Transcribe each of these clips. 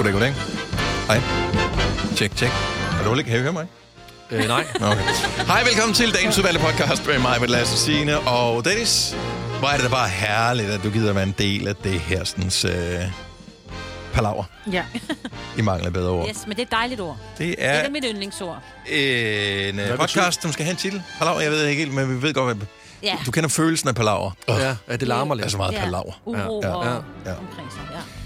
Goddag, goddag. Hej. Tjek, tjek. Er du ikke? Kan I høre mig? Øh, nej. Okay. Hej, velkommen til dagens udvalgte podcast med mig, med Lasse Signe og Dennis. Hvor er det da bare herligt, at du gider være en del af det her sådan, øh, palaver, Ja. i mangel af bedre ord. Yes, men det er et dejligt ord. Det Det er er mit yndlingsord. en øh, Hvad podcast, som skal have en titel. Palaver, jeg ved ikke helt, men vi ved godt, hvad... Ja. Du kender følelsen af palaver. Ja, ja, det larmer lidt. Altså meget ja. palaver. Uro Ja, ja. ja, og ja. omkring sig. Ja.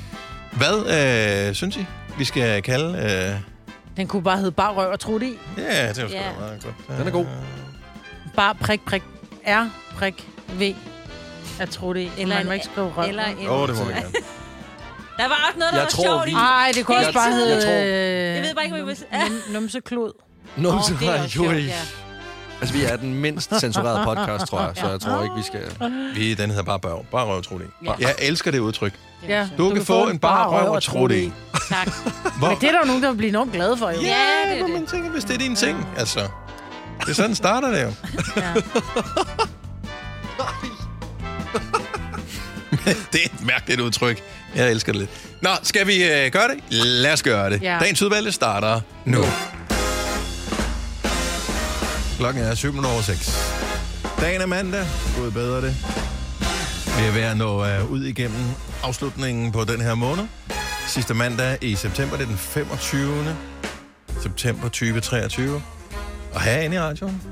Hvad øh, synes I, vi skal kalde... Øh... Den kunne bare hedde bare røv og trutte i. Ja, det var sgu da meget godt. Den er god. Bare prik, prik, R, prik, V. At trutte i. Eller Man må ikke skrive røv. Eller en... Åh, oh, det må vi gerne. Der var også noget, der Jeg var tror, sjovt vi- i. Ej, det kunne også bare hedde... Jeg tror- Jeg ved bare ikke, hvad vi vil- num- num- Numseklod. Er sjovt, ikke. ja. Altså, vi er den mindst censurerede podcast, tror jeg, så jeg tror ikke, vi skal... Vi, den hedder bare børn. Bare røv og trut i. Ja. Jeg elsker det udtryk. Ja. Du, kan få en bare røv og trut i. Tak. Hvor? Men det er der jo nogen, der vil blive enormt glade for, jo. Ja, det er det. man tænker, hvis det er din ting. Altså, det er sådan, starter det jo. Ja. det er et mærkeligt udtryk. Jeg elsker det lidt. Nå, skal vi øh, gøre det? Lad os gøre det. Ja. Dagens udvalgte starter nu. Klokken er 7 over 6. Dagen er mandag. Gud bedre det. Vi er ved at nå uh, ud igennem afslutningen på den her måned. Sidste mandag i september, det er den 25. september 2023. Og herinde i radioen,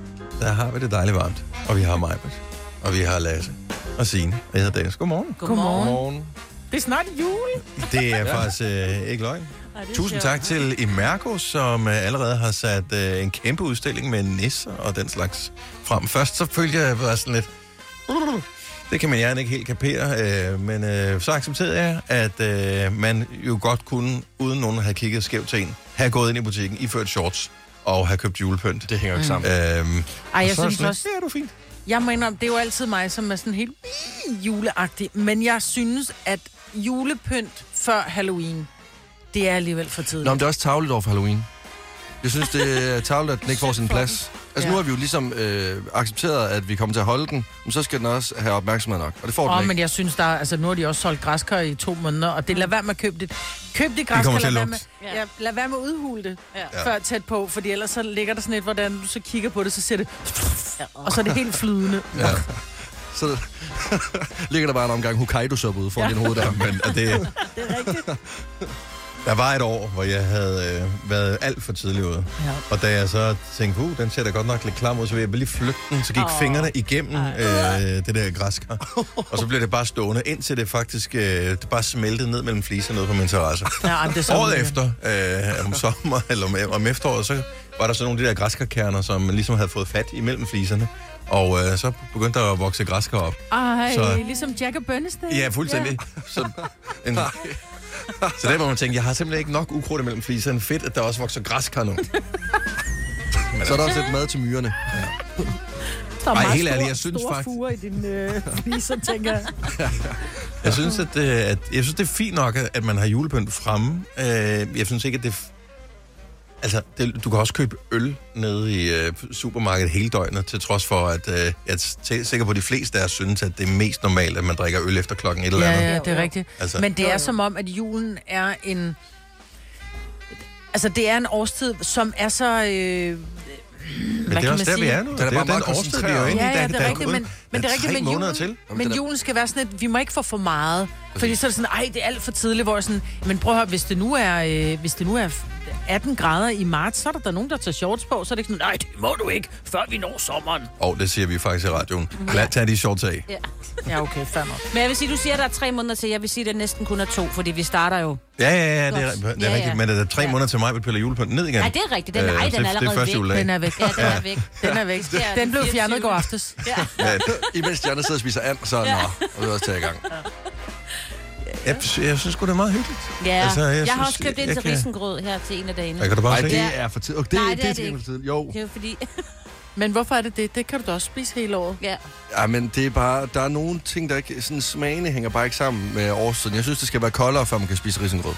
der har vi det dejligt varmt. Og vi har Majbert, og vi har Lasse og Signe. Og jeg hedder Dennis. Godmorgen. Godmorgen. Godmorgen. Det er snart jul. Det er faktisk øh, ikke løgn. Ej, Tusind sjovt. tak til Imerco, som øh, allerede har sat øh, en kæmpe udstilling med nisser og den slags frem. Først så følte jeg bare sådan lidt... Det kan man gerne ikke helt kapere, øh, men øh, så accepterede jeg, at øh, man jo godt kunne, uden nogen at have kigget skævt til en, have gået ind i butikken, iført shorts og have købt julepynt. Det hænger jo ikke sammen. Øhm, Ej, jeg så er synes sådan også... Ja, du er fint. Jeg mener, det er jo altid mig, som er sådan helt juleagtig. Men jeg synes, at julepynt før Halloween, det er alligevel for tidligt. Nå, men det er også tavligt over for Halloween. Jeg synes, det er tavligt, at den ikke får sin plads. Altså, nu Ja. har vi jo ligesom øh, accepteret, at vi kommer til at holde den, men så skal den også have opmærksomhed nok. Og det får Åh, den oh, ikke. men jeg synes, der er, altså, nu har de også solgt græskar i to måneder, og det lad være med at købe det. Køb det græskar, lad, være med, ja, lad være med at udhule det Ja. ja. før tæt på, fordi ellers så ligger der sådan et, hvordan du så kigger på det, så ser det, og så er det helt flydende. Ja. Så ligger der bare en omgang Hokkaido-suppe ude foran ja. din hoved der. Men og det, Det er rigtigt. Der var et år, hvor jeg havde øh, været alt for tidlig ude. Ja. Og da jeg så tænkte, uh, den ser da godt nok lidt klam ud, så vil jeg lige flytte den, så gik oh. fingrene igennem øh, det der græskar. og så blev det bare stående, indtil det faktisk øh, det bare smeltede ned mellem fliserne nede på min terrasse. Ja, det er sådan, Året er. efter, øh, om sommer eller om, om efteråret, så var der så nogle af de der græskarkerner, som ligesom havde fået fat imellem fliserne. Og øh, så begyndte der at vokse græskar op. Ej, Så- ligesom Jack og Bernstein. Ja, fuldstændig. Så, en, så der må man tænke, jeg har simpelthen ikke nok ukrudt imellem fliserne. Fedt, at der også vokser græskar nu. Så er der også lidt mad til myrerne. Der er Ej, helt ærligt, store- jeg synes store faktisk- fuger i din øh, fliser, tænker jeg. Jeg synes, at, øh, at, jeg synes, det er fint nok, at- at man har julepynt fremme. Øh, jeg synes ikke, at det... Altså, det, du kan også købe øl nede i øh, supermarkedet hele døgnet, til trods for, at øh, jeg er sikker på, at de fleste af os synes, at det er mest normalt, at man drikker øl efter klokken et eller andet. Ja, ja, det er rigtigt. Altså- Men det er som om, at julen er en... Altså, det er en årstid, som er så... Øh, Men det er også der, vi er nu. Det er er, bare meget årstid, vi er jo inde i. Ja, ja, det er rigtigt, men, men det er rigtigt, men måneder julen, til. Men julen skal være sådan, at vi må ikke få for meget. Fordi så er det sådan, ej, det er alt for tidligt, hvor sådan, men prøv at høre, hvis det nu er, øh, hvis det nu er 18 grader i marts, så er der, der nogen, der tager shorts på, så er det ikke sådan, nej, det må du ikke, før vi når sommeren. Og det siger vi faktisk i radioen. Lad tage de shorts af. Ja. Ja, okay, fair nok. Men jeg vil sige, du siger, at der er tre måneder til. Jeg vil sige, at det næsten kun er to, fordi vi starter jo. Ja, ja, ja, det er, det er Ja, ja. rigtigt. Men er der tre Ja. måneder til mig, vi piller julepynten ned igen? Nej, det er rigtigt. Den, Øh, nej, det- den er det er allerede første væk. Den er væk. Ja, den er væk. Den er væk. Det er Den blev 24. fjernet i går aftes. Ja. Ja, Imens de andre sidder og spiser and, så ja. nå, og vi er også til i gang. Jeg, jeg synes det er meget hyggeligt. Ja, Altså, jeg jeg, jeg har synes, også købt ind til kan- risengrød her til en af dagene. Jeg kan du bare Nej, se. det er for tidligt. Okay, det, Nej, det, det er det ikke. for tidligt. Jo. Det er jo fordi... Men hvorfor er det det? Det kan du da også spise hele året. ja. Ja, men det er bare, der er nogle ting, der ikke, sådan smagene hænger bare ikke sammen med årstiden. Jeg synes, det skal være koldere, før man kan spise risengrød.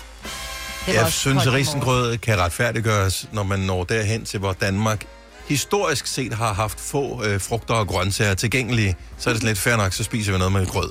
Jeg synes, at risengrød kan retfærdiggøres, når man når derhen til, hvor Danmark historisk set har haft få øh, frugter og grøntsager tilgængelige. Så er det sådan lidt fair nok, så spiser vi noget med grød.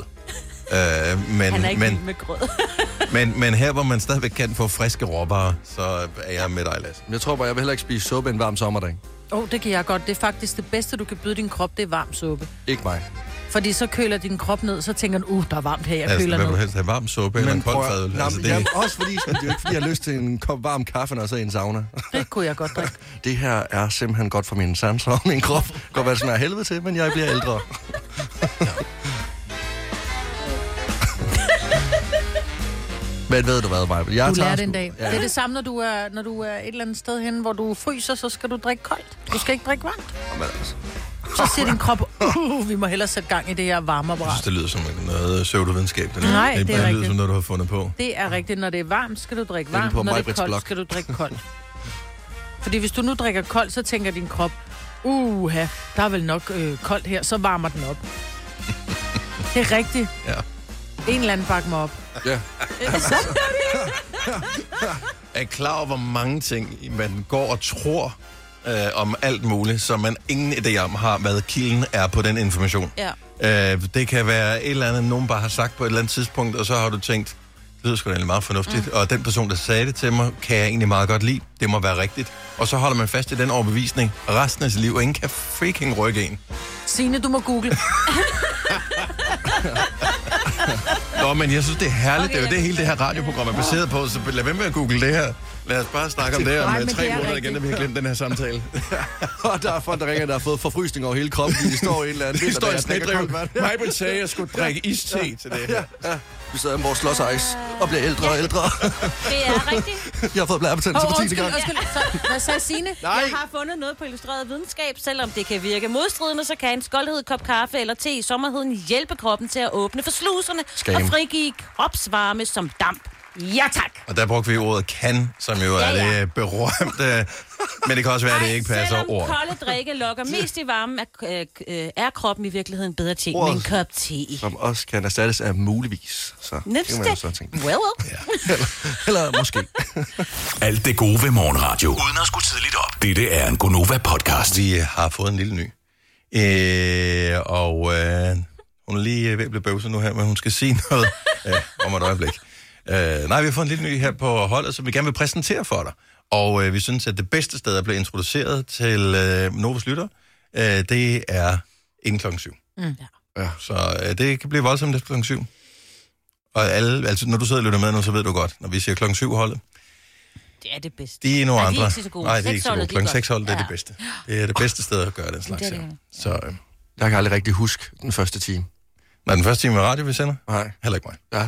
Øh, men, Han er ikke men, med grød. men, men her, hvor man stadigvæk kan få friske råvarer, så er jeg med dig, Lasse. Jeg tror bare, jeg vil heller ikke spise suppe en varm sommerdag. Åh, oh, det kan jeg godt. Det er faktisk det bedste, du kan byde din krop, det er varm suppe. Ikke mig. Fordi så køler din krop ned, så tænker du, uh, der er varmt her, jeg Altså, køler hvad vil du ned. helst have? Varm suppe eller en kold prøv fadøl? Altså, men det, jamen, også fordi, det er jo ikke fordi, jeg har lyst til en kop varm kaffe, når så i en sauna. Det kunne jeg godt drikke. Det her er simpelthen godt for mine sanser og min krop. Godt være, det smager af helvede til, men jeg bliver ældre. Men ved du hvad, Maja? Jeg Du lærer det en dag. Ja. Det er det samme, når du er, når du er et eller andet sted hen, hvor du fryser, så skal du drikke koldt. Du skal ikke drikke varmt. Men altså, Så siger din krop, uh, vi må hellere sætte gang i det her jeg varmeapparat. synes, det lyder som noget pseudovidenskab. Det. Nej, det, det er bare lyder rigtigt. som noget, du har fundet på. Det er rigtigt. Når det er varmt, skal du drikke varmt. Når det er koldt, skal du drikke koldt. Fordi hvis du nu drikker koldt, så tænker din krop, uha, der er vel nok øh, koldt her, så varmer den op. Det er rigtigt. Ja. En eller anden bakke mig op. ja. Er I klar over, hvor mange ting man går og tror øh, om alt muligt, så man ingen idé om har, hvad kilden er på den information. Ja. Øh, det kan være et eller andet, nogen bare har sagt på et eller andet tidspunkt, og så har du tænkt, det lyder sgu da egentlig meget fornuftigt, mm. og den person, der sagde det til mig, kan jeg egentlig meget godt lide. Det må være rigtigt. Og så holder man fast i den overbevisning resten af sit liv, og ingen kan freaking rykke en. Signe, du må google. Nå, men jeg synes, det er herligt. Okay, det er jo det hele det her radioprogram er baseret på, så lad være med at google det her. Lad os bare snakke om det her Nej, om øh, tre det er måneder rigtigt. igen, når vi har glemt den her samtale. Og der er folk, der ringer, der har fået forfrysning over hele kroppen, fordi de står i en eller anden Vi står i vand. Mig vil sige, at jeg skulle drikke iste til det her. Ja, vi sidder med vores slåsejs og bliver ældre og ældre. Det er rigtigt. Jeg har fået blærebetændelse Åh, for 10. undskyld, gang. undskyld. Så, hvad sagde Signe? Nej, Jeg har fundet noget på illustreret videnskab. Selvom det kan virke modstridende, så kan en skoldhed kop kaffe eller te i sommerheden hjælpe kroppen til at åbne for sluserne Skam. og frigive kropsvarme som damp. Ja tak! Og der brugte vi ordet kan, som jo Ja, er ja. det berømte. Men det kan også være, at det ikke passer Selvom ord. kolde drikke lokker mest i varmen, er, øh, er kroppen i virkeligheden bedre til med en kop te. Som også kan erstattes af muligvis. Så det kan man jo så tænke. Well, well. Eller, eller måske. Alt det gode ved morgenradio. Uden at skulle tidligt op. Dette er en Gonova-podcast. Vi har fået en lille ny. Øh, og øh, hun er lige ved at blive bøvset nu her, men hun skal sige noget øh, om et øjeblik. Øh, nej, vi har fået en lille ny her på holdet, som vi gerne vil præsentere for dig. Og øh, vi synes, at det bedste sted at blive introduceret til øh, Novas Lytter, øh, det er inden klokken syv. Mm. Ja. Så øh, det kan blive voldsomt efter klokken syv. Og alle, altså, når du sidder og lytter med nu, så ved du godt, når vi siger klokken syv holdet, Det er det bedste. de er nogle de er andre. ikke så gode. Nej, det er ikke så gode. de Klokken godt. 6 hold, det er Ja. det bedste. Det er det bedste sted at gøre den slags Det er her. det. Så, øh, Jeg kan aldrig rigtig huske den første time. Når den første time af radio, vi sender, Nej. heller ikke mig. Ja.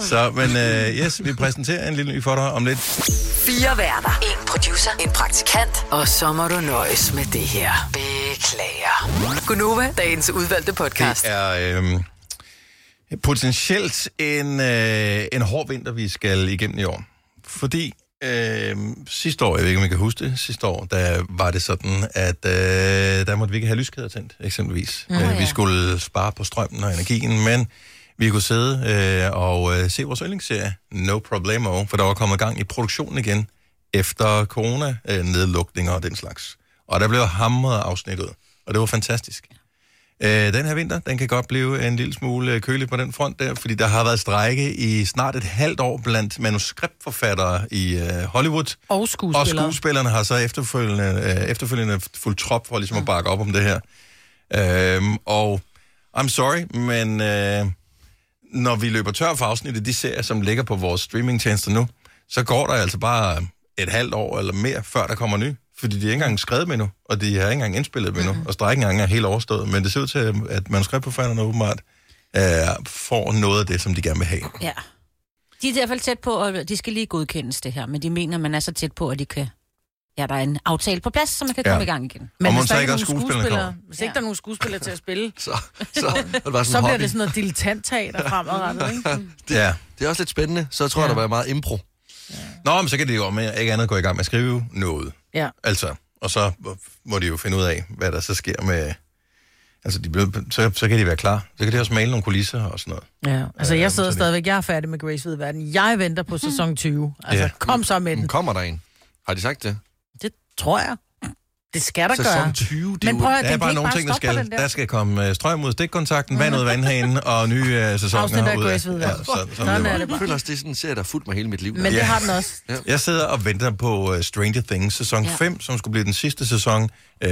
Så, men uh, yes, vi præsenterer en lille ny for dig om lidt. Fire værter. En producer. En praktikant. Og så må du nøjes med det her. Beklager. Gunova, dagens udvalgte podcast. Det er øh, potentielt en, øh, en hård vinter, vi skal igennem i år. Fordi øh, sidste år, jeg ved ikke, om I kan huske det, sidste år, der var det sådan, at øh, der måtte vi ikke have lyskæder tændt, eksempelvis. Mm, øh, vi ja. skulle spare på strømmen og energien, men vi kunne sidde øh, og øh, se vores yndlingsserie, No Problemo, for der var kommet gang i produktionen igen efter corona-nedlukninger og den slags. Og der blev hamret afsnit ud, og det var fantastisk. Øh, den her vinter, den kan godt blive en lille smule kølig på den front der, fordi der har været strejke i snart et halvt år blandt manuskriptforfattere i øh, Hollywood. Og Og skuespillere. skuespillerne har så efterfølgende, øh, efterfølgende fuldt trop for ligesom at bakke op om det her. Øhm, og I'm sorry, men øh, når vi løber tør for afsnittet, de serier, som ligger på vores streamingtjenester nu, så går der altså bare et halvt år eller mere, før der kommer ny. Fordi de er ikke engang skrevet med nu, og de har ikke engang indspillet med nu, og strækken er helt overstået. Men det ser ud til, at manuskriptforfatterne åbenbart øh, får noget af det, som de gerne vil have. Ja. De er i hvert fald tæt på, og de skal lige godkendes det her, men de mener, man er så tæt på, at de kan... Ja, der er en aftale på plads, så man kan Ja. komme i gang igen. Men hvis der ikke er nogen skuespillere, hvis ikke Ja. der er nogen skuespillere til at spille, Så, så, så, det var sådan så bliver hobby. det sådan noget dilettantteater fremadrettet, ikke? Ja. Det er også lidt spændende. Så tror jeg, Ja. der var meget impro. Nå, men så kan de jo med ikke andet gå i gang med at skrive noget. Ja. Altså, og så må de jo finde ud af, hvad der så sker med... Altså, de bliver, så, så kan de være klar. Så kan de også male nogle kulisser og sådan noget. Ja, altså jeg sidder så det- stadigvæk, jeg er færdig med Grace ved verden. Jeg venter på sæson 20. Altså, Ja. kom så med den. Kommer der en? Har de sagt det? Det Tror jeg. Det skal der Sæson gøre. 20, det, Men prøv at der er bare nogle ting, der skal. der. Der skal komme øh, strøm ud af stikkontakten, vand ud af vandhanen og nye øh, sæsoner ud af. Ja, ja, sådan, sådan Sådan det er Jeg bare. føler også, det er sådan en serie, der har fulgt mig hele mit liv. Men det Ja. har den også. Jeg sidder og venter på uh, Stranger Things sæson Ja. 5, som skulle blive den sidste sæson. Uh,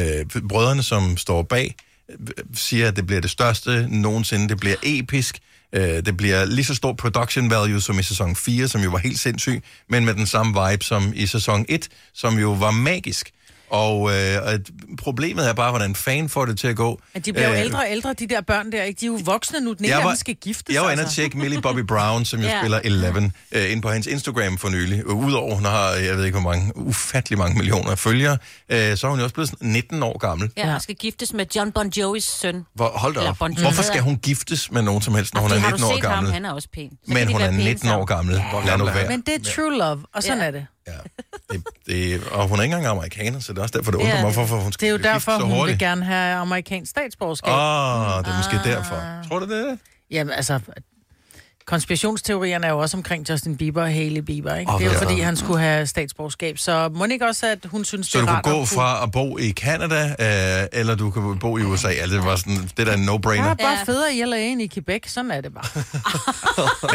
brødrene, som står bag, øh, siger, at det bliver det største nogensinde. Det bliver episk. Uh, det bliver lige så stor production value som i sæson 4, som jo var helt sindssyg, men med den samme vibe som i sæson 1, som jo var magisk. Og, øh, og problemet er bare, hvordan fan får det til at gå. At de bliver jo Øh, ældre og ældre, de der børn der, ikke? De er jo voksne nu. Den ene af dem skal giftes, Jeg var inde og altså. tjekke Millie Bobby Brown, som jo Ja. spiller 11, øh, ind på hans Instagram for nylig. Udover, hun har, jeg ved ikke hvor mange, ufattelig mange millioner følgere, øh, så er hun jo også blevet sådan 19 år gammel. Ja, og skal giftes med John Bon Jovis søn. Hvor, hold da Eller op. Bon Jovi. Hvorfor skal hun giftes med nogen som helst, når hun Fordi er har du 19 år set ham? gammel? Han er også pæn. Så Men hun er være pæne 19 år gammel. Lad nu være. Men det er true love, og sådan Ja. er det. Ja. Det, det, og hun er ikke engang amerikaner, så det er også derfor, det undrer Ja. mig, hvorfor hun skal Det er jo derfor, så hun hurtigt. vil gerne have amerikansk statsborgerskab. Åh, oh, det er måske derfor. Tror du det? er det? Jamen, altså, konspirationsteorierne er jo også omkring Justin Bieber og Hailey Bieber, ikke? Åh, det er jo ja. fordi, han skulle have statsborgerskab. Så må ikke også, at hun synes, Så det du er kunne rart gå at fra at bo i Canada, øh, eller du kan bo i USA. Altså, det var sådan, det der er en Ja, no-brainer. bare Ja. federe i LA end i Quebec. Sådan er det bare.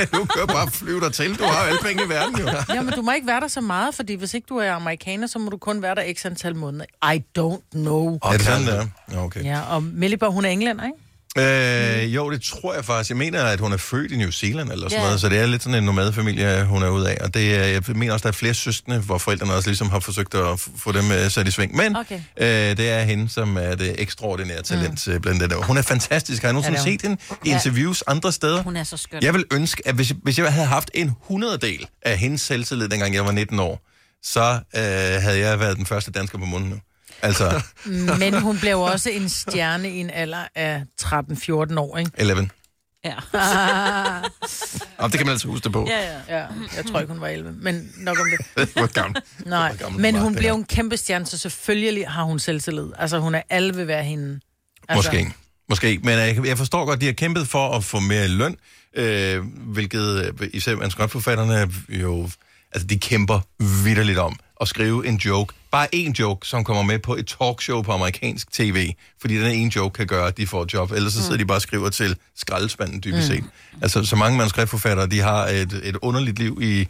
du kan bare flyve dig til. Du har jo alle penge i verden, jo. Ja, men du må ikke være der så meget, fordi hvis ikke du er amerikaner, så må du kun være der x antal måneder. I don't know. Er det sådan, der? Ja, okay. Ja, og Milliborg, hun er englænder, ikke? Øh, jo, det tror jeg faktisk. Jeg mener, at hun er født i New Zealand eller sådan Ja. noget, så det er lidt sådan en nomadefamilie, hun er ud af. Og det, er- jeg mener også, der er flere søskende, hvor forældrene også ligesom har forsøgt at f- få dem øh, sat i sving. Men Okay. øh, det er hende, som er det ekstraordinære talent mm. blandt det. Hun er fantastisk. Har jeg nogensinde Ja, set hende i interviews andre steder? Hun er så skøn. Jeg vil ønske, at hvis, hvis jeg havde haft en hundreddel af hendes selvtillid, dengang jeg var 19 år, så øh, havde jeg været den første dansker på munden nu. Altså, Men hun blev også en stjerne i en alder af 13-14 år, ikke? 11. Ja. Og det kan man altså huske det på. ja, ja. Ja, jeg tror ikke, hun var 11, men nok om det. Hvor gammel. Nej, Hvor gammel men hun blev en kæmpe stjerne, så selvfølgelig har hun selvtillid. Altså, hun er alle vil være hende. Altså, Måske. Måske. Men jeg, jeg forstår godt, de har kæmpet for at få mere i løn, øh, hvilket øh, især manuskriptforfatterne jo... Altså, de kæmper vidderligt om at skrive en joke. Bare en joke, som kommer med på et talkshow på amerikansk tv. Fordi den ene joke kan gøre, at de får et job. Ellers så sidder de bare og skriver til skraldespanden, dybest set. Altså, så mange manuskriptforfattere, de har et, et underligt liv i,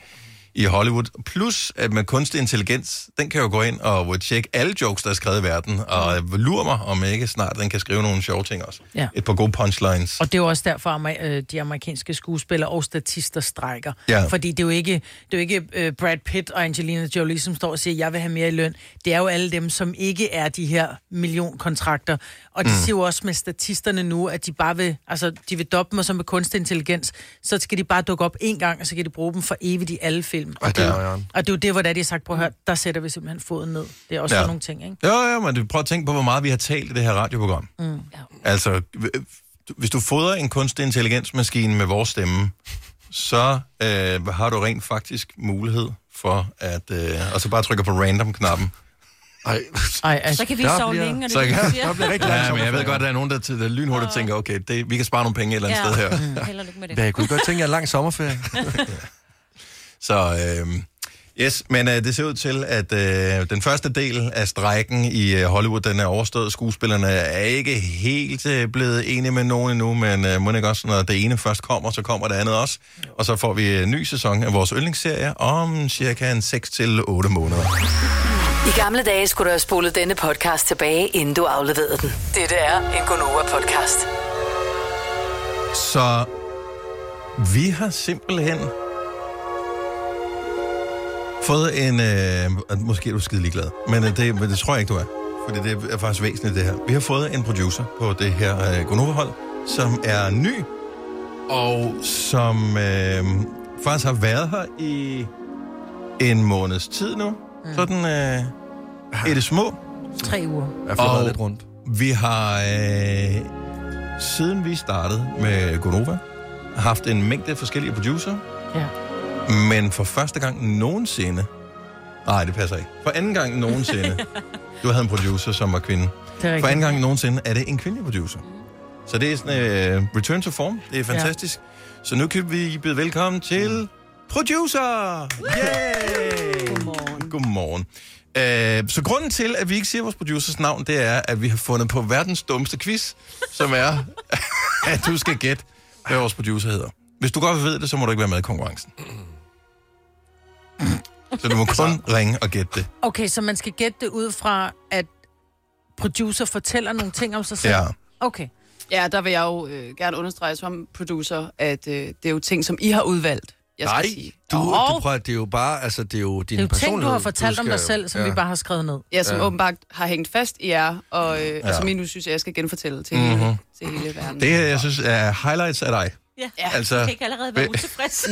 i Hollywood. Plus, at med kunstig intelligens, den kan jo gå ind og tjekke alle jokes, der er skrevet i verden, og lure mig, om ikke snart den kan skrive nogle sjove ting også. Ja. Et par gode punchlines. Og det er jo også derfor, at øh, de amerikanske skuespillere og statister strækker. Ja. Fordi det er jo ikke, det er jo ikke øh, Brad Pitt og Angelina Jolie, som står og siger, jeg vil have mere i løn. Det er jo alle dem, som ikke er de her millionkontrakter. Og de mm. siger jo også med statisterne nu, at de bare vil, altså de vil doppe dem, og så med kunstig intelligens, så skal de bare dukke op en gang, og så kan de bruge dem for evigt i alle film. Ej, det nøjeren. Og det er jo det, hvor det er, de har sagt, prøv at høre, der sætter vi simpelthen foden ned. Det er også Ja. ja. sådan nogle ting, ikke? Jo, jo, men du prøv at tænke på, hvor meget vi har talt i det her radioprogram. Mm. Altså, hvis du fodrer en kunstig intelligensmaskine med vores stemme, så øh, har du rent faktisk mulighed for at... Øh, og så bare trykker på random-knappen. Ej, Ej, altså, Så kan vi Der sove bliver- længe, og det kan- kan vi der bliver rigtig langt Ja, men jeg ved godt, at der er nogen, der, til- der lynhurtigt tænker, okay, det, vi kan spare nogle penge et eller andet Ja. sted her. Held og lykke med det. Ja, jeg kunne godt tænke jer lang sommerferie. Så øh, yes, men øh, det ser ud til, at øh, den første del af strækken i øh, Hollywood, den er overstået. Skuespillerne er ikke helt øh, blevet enige med nogen endnu, men øh, må ikke også, når det ene først kommer, så kommer det andet også. Og så får vi en ny sæson af vores yndlingsserie om cirka en 6-8 måneder. I gamle dage skulle du have spolet denne podcast tilbage, inden du afleverede den. Dette er en Gonova-podcast. Så vi har simpelthen fået en... Øh, måske er du skide ligeglad, men øh, det, det tror jeg ikke, du er. Fordi det er faktisk væsentligt, det her. Vi har fået en producer på det her øh, Gonova-hold, som er ny, og som øh, faktisk har været her i en måneds tid nu. Mm. Sådan øh, i det små. tre uger. Jeg været lidt rundt. Vi har, øh, siden vi startede med Gonova, haft en mængde forskellige producer, Ja. men for første gang nogensinde... Nej, det passer ikke. For anden gang nogensinde... du havde en producer, som var kvinde. Det er For anden gang nogensinde er det en kvindelig producer. Så det er sådan uh, return to form. Det er fantastisk. Ja. Så nu kan vi byde velkommen til producer! Yay! Godmorgen. Øh, så grunden til, at vi ikke siger vores producers navn, det er, at vi har fundet på verdens dummeste quiz, som er, at du skal gætte, hvad vores producer hedder. Hvis du godt ved det, så må du ikke være med i konkurrencen. Så du må kun ringe og gætte det. Okay, så man skal gætte det ud fra, at producer fortæller nogle ting om sig selv? Ja. Okay. Ja, der vil jeg jo øh, gerne understrege som producer, at øh, det er jo ting, som I har udvalgt, jeg skal Nej, sige. du, du prøver, det er jo bare, altså, det er jo din Det er jo ting, du har fortalt om dig selv, som ja. vi bare har skrevet ned. Ja, som Ja. åbenbart har hængt fast i jer, og, øh, ja. og som I nu synes, jeg skal genfortælle til, mm-hmm. hele, til hele verden. Det, jeg synes, er highlights af dig. Ja, Altså, jeg kan ikke allerede være utilfreds.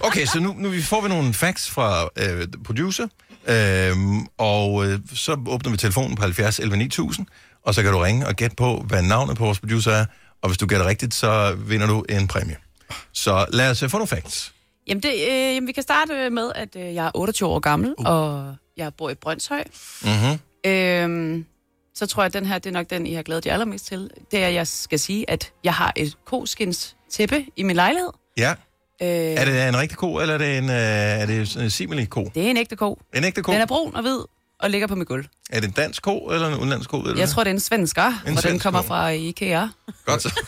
Okay, så nu, nu vi får vi nogle facts fra øh, producer, øh, og øh, så åbner vi telefonen på 70 11 9000, og så kan du ringe og gætte på, hvad navnet på vores producer er, og hvis du gætter rigtigt, så vinder du en præmie. Så lad os øh, få nogle facts. Jamen, det, øh, jamen, vi kan starte med, at øh, jeg er 28 år gammel, uh. og jeg bor i Brøndshøj. Mm-hmm. Øhm, så tror jeg, at den her, det er nok den, I har glædet jer allermest til. Det er, at jeg skal sige, at jeg har et koskins tæppe i min lejlighed. Ja, Øh, er det en rigtig ko, eller er det en, øh, er det en simili ko? Det er en ægte ko. En ægte ko? Den er brun og hvid og ligger på mit gulv. Er det en dansk ko, eller en udenlandsk ko? Ved du Jeg det? tror, det er en svensker, og den svensk kommer ko. fra IKEA. Godt så.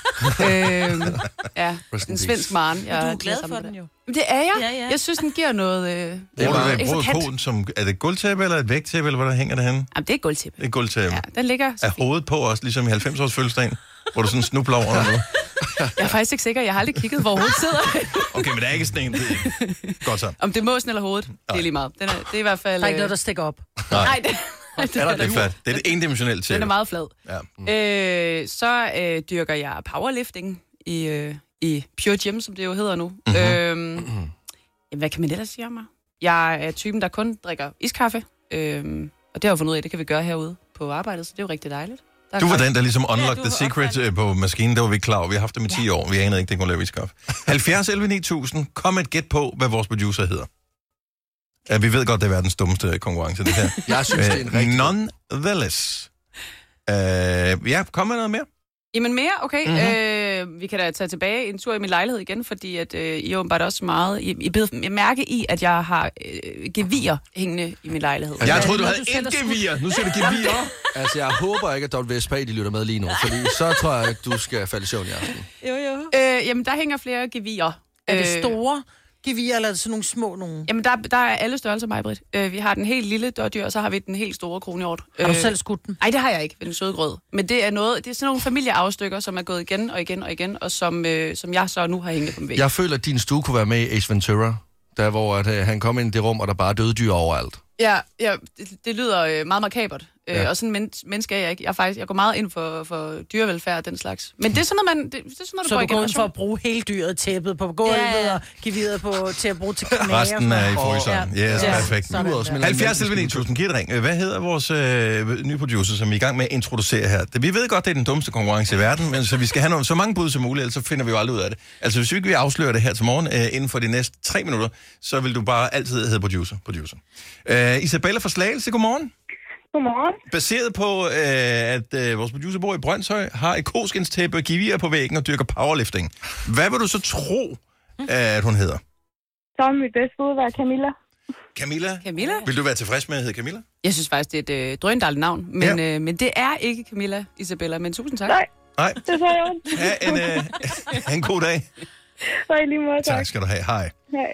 øhm, ja, en svensk maren. Jeg Du er er glad for den jo. Det er jeg. Ja, ja. Jeg synes, den giver noget... Øh, Det er Bruger du, det, bruger koen som, er det et gulvtæppe, eller et vægtæppe, eller hvad der hænger derhen? jamen, det er et gulvtæppe. Et gulvtæppe. Ja, den ligger... Er hovedet på også, ligesom i 90-års fødselsdagen, hvor du sådan snubler over noget? Jeg er faktisk ikke sikker. Jeg har aldrig kigget, hvor hovedet sidder. Okay, men der er ikke sådan en... det- Godt så. Om det er måsen eller hovedet, det er lige meget. Den er, det er i hvert fald... Der er ikke øh, noget, der stikker op. Nej, det, det, Er det er flat. Det er et endimensionelt den er meget flad. Ja. Øh, så øh, dyrker jeg powerlifting i, øh, i Pure Gym, som det jo hedder nu. Mhm. Mm-hmm. Øhm, jamen, hvad kan man ellers sige om mig? Jeg er typen, der kun drikker iskaffe. Øhm, og det har jeg fundet ud af, det kan vi gøre herude på arbejdet, så det er jo rigtig dejligt. Der er Du var den, der ligesom Ja, unlocked du the secret opfandt. øh, på maskinen. Det var vi ikke klar over. Vi har haft dem i 10 år. Vi anede ikke, det kunne lave iskaffe. 70 11 9000. Kom et gæt på, hvad vores producer hedder. Ja, vi ved godt, det er verdens dummeste konkurrence, det her. Jeg synes, det er en Øh, rigtig... Nonetheless. Øh, ja, kom med noget mere. Jamen mere, okay. Mhm. Mm-hmm. Øh, vi kan da tage tilbage en tur i min lejlighed igen, fordi at, øh, I er åbenbart også meget... I, I bed jeg mærke i, at jeg har øh, gevier hængende i min lejlighed. Jeg troede, du havde du et gevir. Nu ser det gevir. Altså, jeg håber ikke, at WSP de lytter med lige nu, fordi så tror jeg, at du skal falde i søvn i aften. Jo, jo. Øh, jamen, der hænger flere gevier. Er det Øh, gevir, eller er det sådan nogle små nogle? Jamen, der, der er alle størrelser, mig, Britt. Øh, vi har den helt lille dårdyr, og så har vi den helt store kronhjort. Har du selv skudt den? Nej, det har jeg ikke ved den søde grød. Men det er noget, det er sådan nogle familieafstykker, som er gået igen og igen og igen, og som, øh, som jeg så nu har hængende på væg. Jeg føler, at din stue kunne være med i Ace Ventura, der hvor at, øh, han kom ind i det rum, og der bare døde dyr overalt. Ja, ja det, det lyder øh, meget makabert. Øh, Ja. Og sådan en men, menneske er jeg ikke. Jeg, er faktisk, jeg går meget ind for, for dyrevelfærd og den slags. Men det er sådan noget, man, det, det er sådan noget, Så går du i går ind for at bruge hele dyret, tæppet på gulvet, Ja, ja. og geviret på, til at bruge til knæ. Resten er i fryseren. Ja. Yes, Ja. perfekt. Sådan smelter 70 11 9000, giv et ring. Hvad hedder vores øh, nye producer, som vi er i gang med at introducere her? Det- Vi ved godt, det er den dummeste konkurrence i verden, men så vi skal have nogle, så mange bud som muligt, ellers så finder vi jo aldrig ud af det. Altså, hvis vi ikke vil afsløre det her til morgen, øh, inden for de næste tre minutter, så vil du bare altid hedde producer. producer. Øh, Isabella fra Slagelse, godmorgen. Godmorgen. Baseret på, øh, at øh, vores producer bor i Brøndshøj, har et koskinstæppe og givir på væggen og dyrker powerlifting. Hvad vil du så tro, at hun hedder? Så er mit bedste bud være Camilla. Camilla? Camilla? Vil du være tilfreds med at hedde Camilla? Jeg synes faktisk, det er et øh, drøndalt navn. Men, Ja. øh, men det er ikke Camilla Isabella. Men tusind tak. Nej, Nej. det så jeg ondt. Ha' en, øh, ha' en god dag. I lige måde, tak. Tak skal du have. Hej. Hej.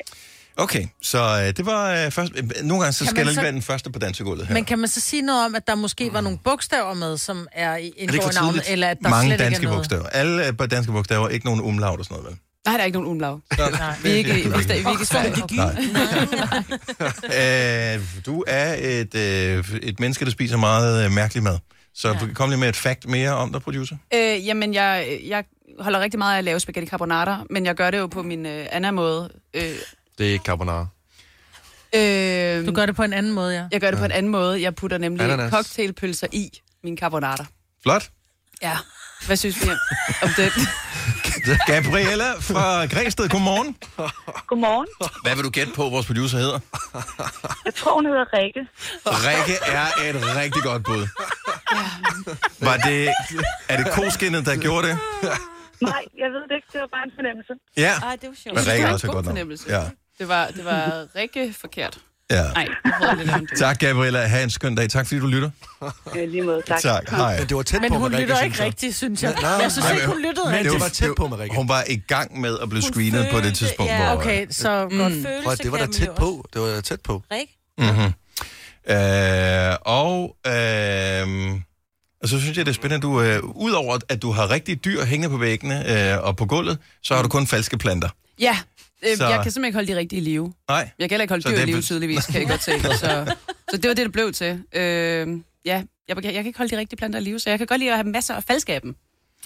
Okay, så øh, det var øh, først... Øh, nogle gange så Kan skal der lige så- være den første på dansegulvet her. Men kan man så sige noget om, at der måske var nogle bogstaver med, som er i indgår navnet, eller at der Mange slet danske ikke er bogstaver. Alle på danske bogstaver, ikke nogen umlaut og sådan noget, vel? Nej, der er ikke nogen umlag. Nej. Vi er ikke, vi er, ikke Sverige. Øh, du er et, øh, et menneske, der spiser meget øh, mærkelig mad. Så ja. du kan komme lige med et fakt mere om dig, producer. Øh, jamen, jeg, jeg holder rigtig meget af at lave spaghetti carbonara, men jeg gør det jo på min øh, anden måde. Øh, Det er ikke carbonara. øh, Du gør det på en anden måde, ja. Jeg gør det på en anden måde. Jeg putter nemlig Ananas. cocktailpølser i min carbonara. Flot. Ja. Hvad synes vi om det? Gabriella fra Græsted, godmorgen. Godmorgen. Hvad vil du gætte på, vores producer hedder? Jeg tror, hun hedder Rikke. Rikke er et rigtig godt bud. Var det, er det koskinnet, der gjorde det? Nej, jeg ved det ikke. Det var bare en fornemmelse. Ja. Ej, det var sjovt. Men Rikke er også et god godt navn. fornemmelse. Ja. Det var, det var rigtig forkert. Ja. Nej, andet. Tak, Gabriella. Ha' en skøn dag. Tak, fordi du lytter. Ja, lige måde, tak. Tak. Hej. Men det var tæt Men på, hun Marikke, lytter synes ikke rigtigt, synes jeg. Nej, Jeg synes nej, ikke, hun lyttede Men rigtigt. det var tæt på, Marikke. Hun var i gang med at blive Hun screenet på det følte- tidspunkt, ja, hvor... Okay, så godt. Mm. Følelse Prøv, at- det var da tæt på. Det var tæt på. Ikke? Mm-hmm. Øh, og, øh, og så synes jeg, det er spændende, at du, øh, udover at du har rigtige dyr hængende på væggene øh, og på gulvet, så har du kun falske planter. Ja, øh, Så- jeg kan simpelthen ikke holde de rigtige i live. Nej. Jeg kan heller ikke holde Så dyr i live, be- tydeligvis, kan jeg godt se. Så, så det var det, det blev til. Øh, ja, jeg, jeg kan ikke holde de rigtige planter i live, så jeg kan godt lide at have masser af falske af dem.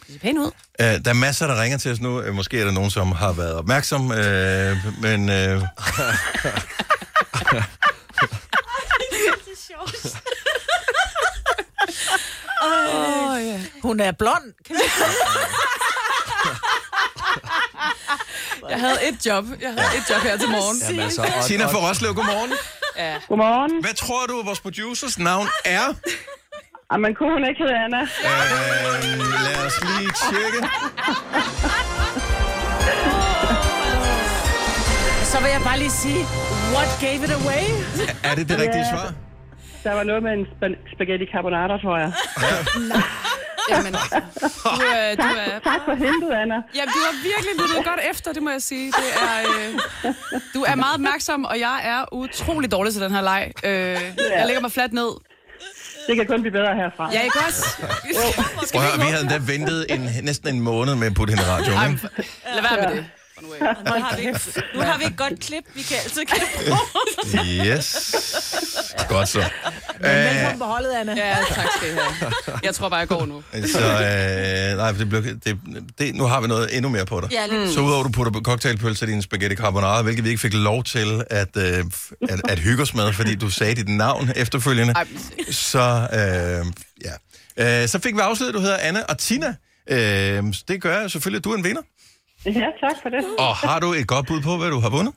Det ser pænt ud. Øh, der er masser, der ringer til os nu. Øh, Måske er der nogen, som har været opmærksom, øh, men... Øh, Oh, ja. Hun er blond. Kan vi- Jeg havde et job. Jeg havde et job her til morgen. Jamen, altså, og, Tina fra Roslev, godmorgen. Ja. Godmorgen. Hvad tror du, vores producers navn er? Jamen, kunne hun ikke hedde Anna? Øh, lad os lige tjekke. Så vil jeg bare lige sige, what gave it away? Er det det rigtige Ja. svar? Der var noget med en sp- spaghetti carbonara, tror jeg. Jamen, du, er, du, er, Tak for hentet, Anna. jamen, du har virkelig lyttet godt efter, det må jeg sige. Det er, øh, du er meget opmærksom, og jeg er utrolig dårlig til den her leg. Øh, jeg lægger mig fladt ned. Det kan kun blive bedre herfra. Ja, ikke også? Prøv vi havde endda ventet en, næsten en måned med at putte hende i radioen. Ikke? lad være med det. Nu har, vi, nu har vi et godt klip, vi kan altid kan bruge. Yes. Godt så. Velkommen på holdet, Anna. Ja, tak skal I have. Jeg tror bare, jeg går nu. Så øh, nej, det blev, det, det, nu har vi noget endnu mere på dig. Ja, lidt. Så udover at du putter cocktailpølse i din spaghetti carbonara, hvilket vi ikke fik lov til at, øh, at, at hygge os med, fordi du sagde dit navn efterfølgende, Ej, så, øh, ja. øh, så fik vi afsløret, at du hedder Anna og Tina. Øh, det gør jeg selvfølgelig, at du er en vinder. Ja, tak for det. Og har du et godt bud på, hvad du har vundet?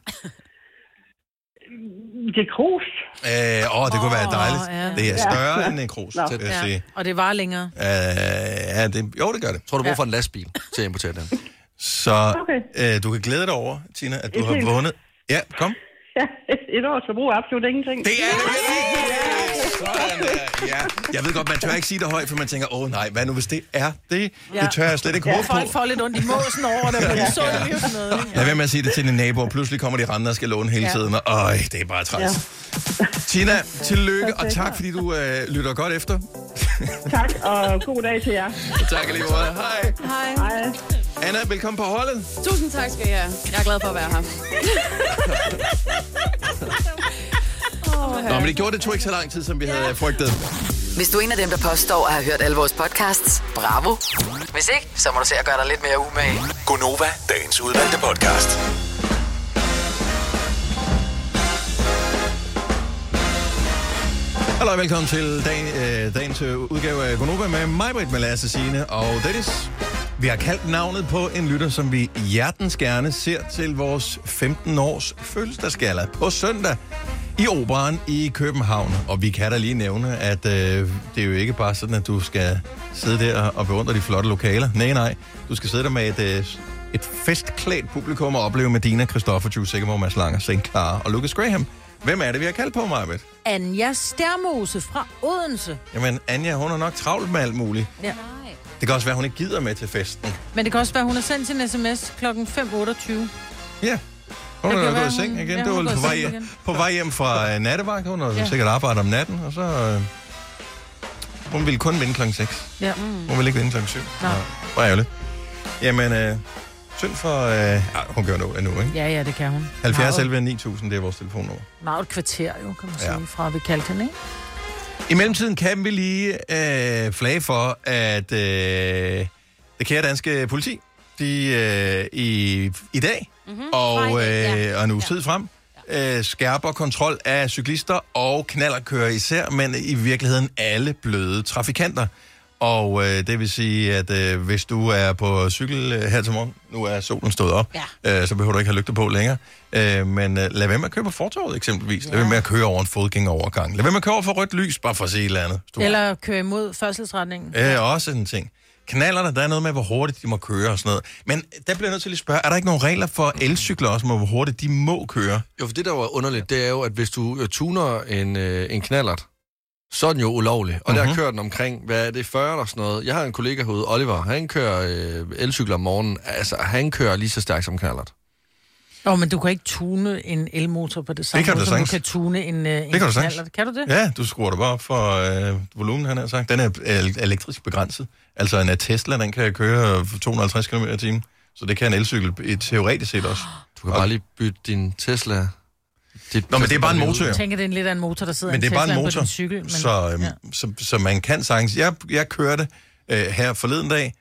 Det er krus. Øh, åh, det kunne være Åh, dejligt. ja. Det er større end en krus, Nå. jeg Ja. sige. Og det var længere. Øh, ja, det, jo, det gør det. tror du, brug for en lastbil til at importere den? Så Okay. øh, du kan glæde dig over, Tina, at du har vundet. Ja, kom. Ja, et års forbrug er absolut ingenting. Det er det. Sådan der. Ja. Jeg ved godt, man tør ikke sige det højt, for man tænker, åh oh, nej, hvad nu hvis det er det? Ja. Det tør jeg slet ikke håbe på. Folk får lidt ondt i måsen over det, men de så det jo sådan noget. ikke? Lad være med at sige det til dine naboer. Pludselig kommer de rende og skal låne hele Ja. tiden. Og, øj, det er bare træls. Tina, tillykke, og tak fordi du øh, lytter godt efter. Tak, og god dag til jer. Tak lige måde. Hej. Hej. Hej. Anna, velkommen på holdet. Tusind tak skal I have. Jeg er glad for at være her. Nå, men det gjorde det tog ikke så lang tid, som vi havde frygtet. Hvis du er en af dem, der påstår at have hørt alle vores podcasts, bravo. Hvis ikke, så må du se at gøre dig lidt mere umage. Gonova, dagens udvalgte podcast. Hallo og velkommen til dag, øh, dagens øh, udgave af Gonova med mig, Britt, med Lasse Signe og Dennis. Vi har kaldt navnet på en lytter, som vi hjertens gerne ser til vores 15-års fødselsdagsgala på søndag i Operan i København. Og vi kan da lige nævne, at øh, det er jo ikke bare sådan, at du skal sidde der og beundre de flotte lokaler. Nej, nej. Du skal sidde der med et, øh, et festklædt publikum og opleve Medina, Christoffer, Jules Sikkerborg, Mads Langer, St. Clara og Lucas Graham. Hvem er det, vi har kaldt på, Marbet? Anja Stærmose fra Odense. Jamen, Anja, hun er nok travlt med alt muligt. Ja. Det kan også være, hun ikke gider med til festen. Men det kan også være, hun har sendt sin sms kl. 5.28. Ja. Hun er gået i seng igen. ja, det var er på vej, igen. på vej hjem fra uh, nattevagt. Hun har ja. Sikkert arbejdet om natten, og så... Uh, hun ville kun vinde klokken 6. Ja. Hun ville ikke vinde klokken 7. Nej. Hvor ærgerligt. Jamen, uh, synd for... Uh, ja, hun gør noget endnu, ikke? Ja, ja, det kan hun. 70 Meget- 11 9000, det er vores telefonnummer. Meget et kvarter jo, kan man Ja. sige, fra vi kaldte hende, ikke? I mellemtiden kan vi lige øh, flage for, at øh, det kære danske politi, de øh, i, i dag mm-hmm. og, øh, ja. og en uge tid frem øh, skærper kontrol af cyklister og knallerkører især, men i virkeligheden alle bløde trafikanter. Og øh, det vil sige, at øh, hvis du er på cykel øh, her til morgen, nu er solen stået op, Ja. øh, så behøver du ikke have lygter på længere. Øh, men øh, lad være med at køre på fortorvet eksempelvis. Ja. Lad være med at køre over en fodgængerovergang. Lad være med at køre over for rødt lys, bare for at sige et eller andet. Du Eller køre imod færdselsretningen. Øh, også en ting. Knaller der, der er noget med, hvor hurtigt de må køre og sådan noget. Men der bliver jeg nødt til at spørge, er der ikke nogen regler for elcykler også, om hvor hurtigt de må køre? Jo, for det, der var underligt, det er jo, at hvis du øh, tuner en, øh, en knallert, så er den jo ulovlig. Og mm-hmm. der kører den omkring, hvad er det, 40 eller sådan noget. Jeg har en kollega herude, Oliver, han kører øh, elcykler om morgenen. Altså, han kører lige så stærkt som knallert. Åh, oh, men du kan ikke tune en elmotor på det samme kan du måde, som du kan tune en, uh, en kan du knallert. Kan du det? Ja, du skruer det bare op for øh, volumen, han har sagt. Den er el- elektrisk begrænset. Altså en Tesla, den kan køre for 250 km i timen. Så det kan en elcykel i teoretisk set også. Du kan bare lige bytte din Tesla... Dit Nå, men det er bare en motor. Jeg tænker, det er en lidt af en motor, der sidder Men det er en bare en motor, på din cykel. Men, så, øhm, ja. så, så man kan sagtens... Jeg, jeg kørte øh, her forleden dag,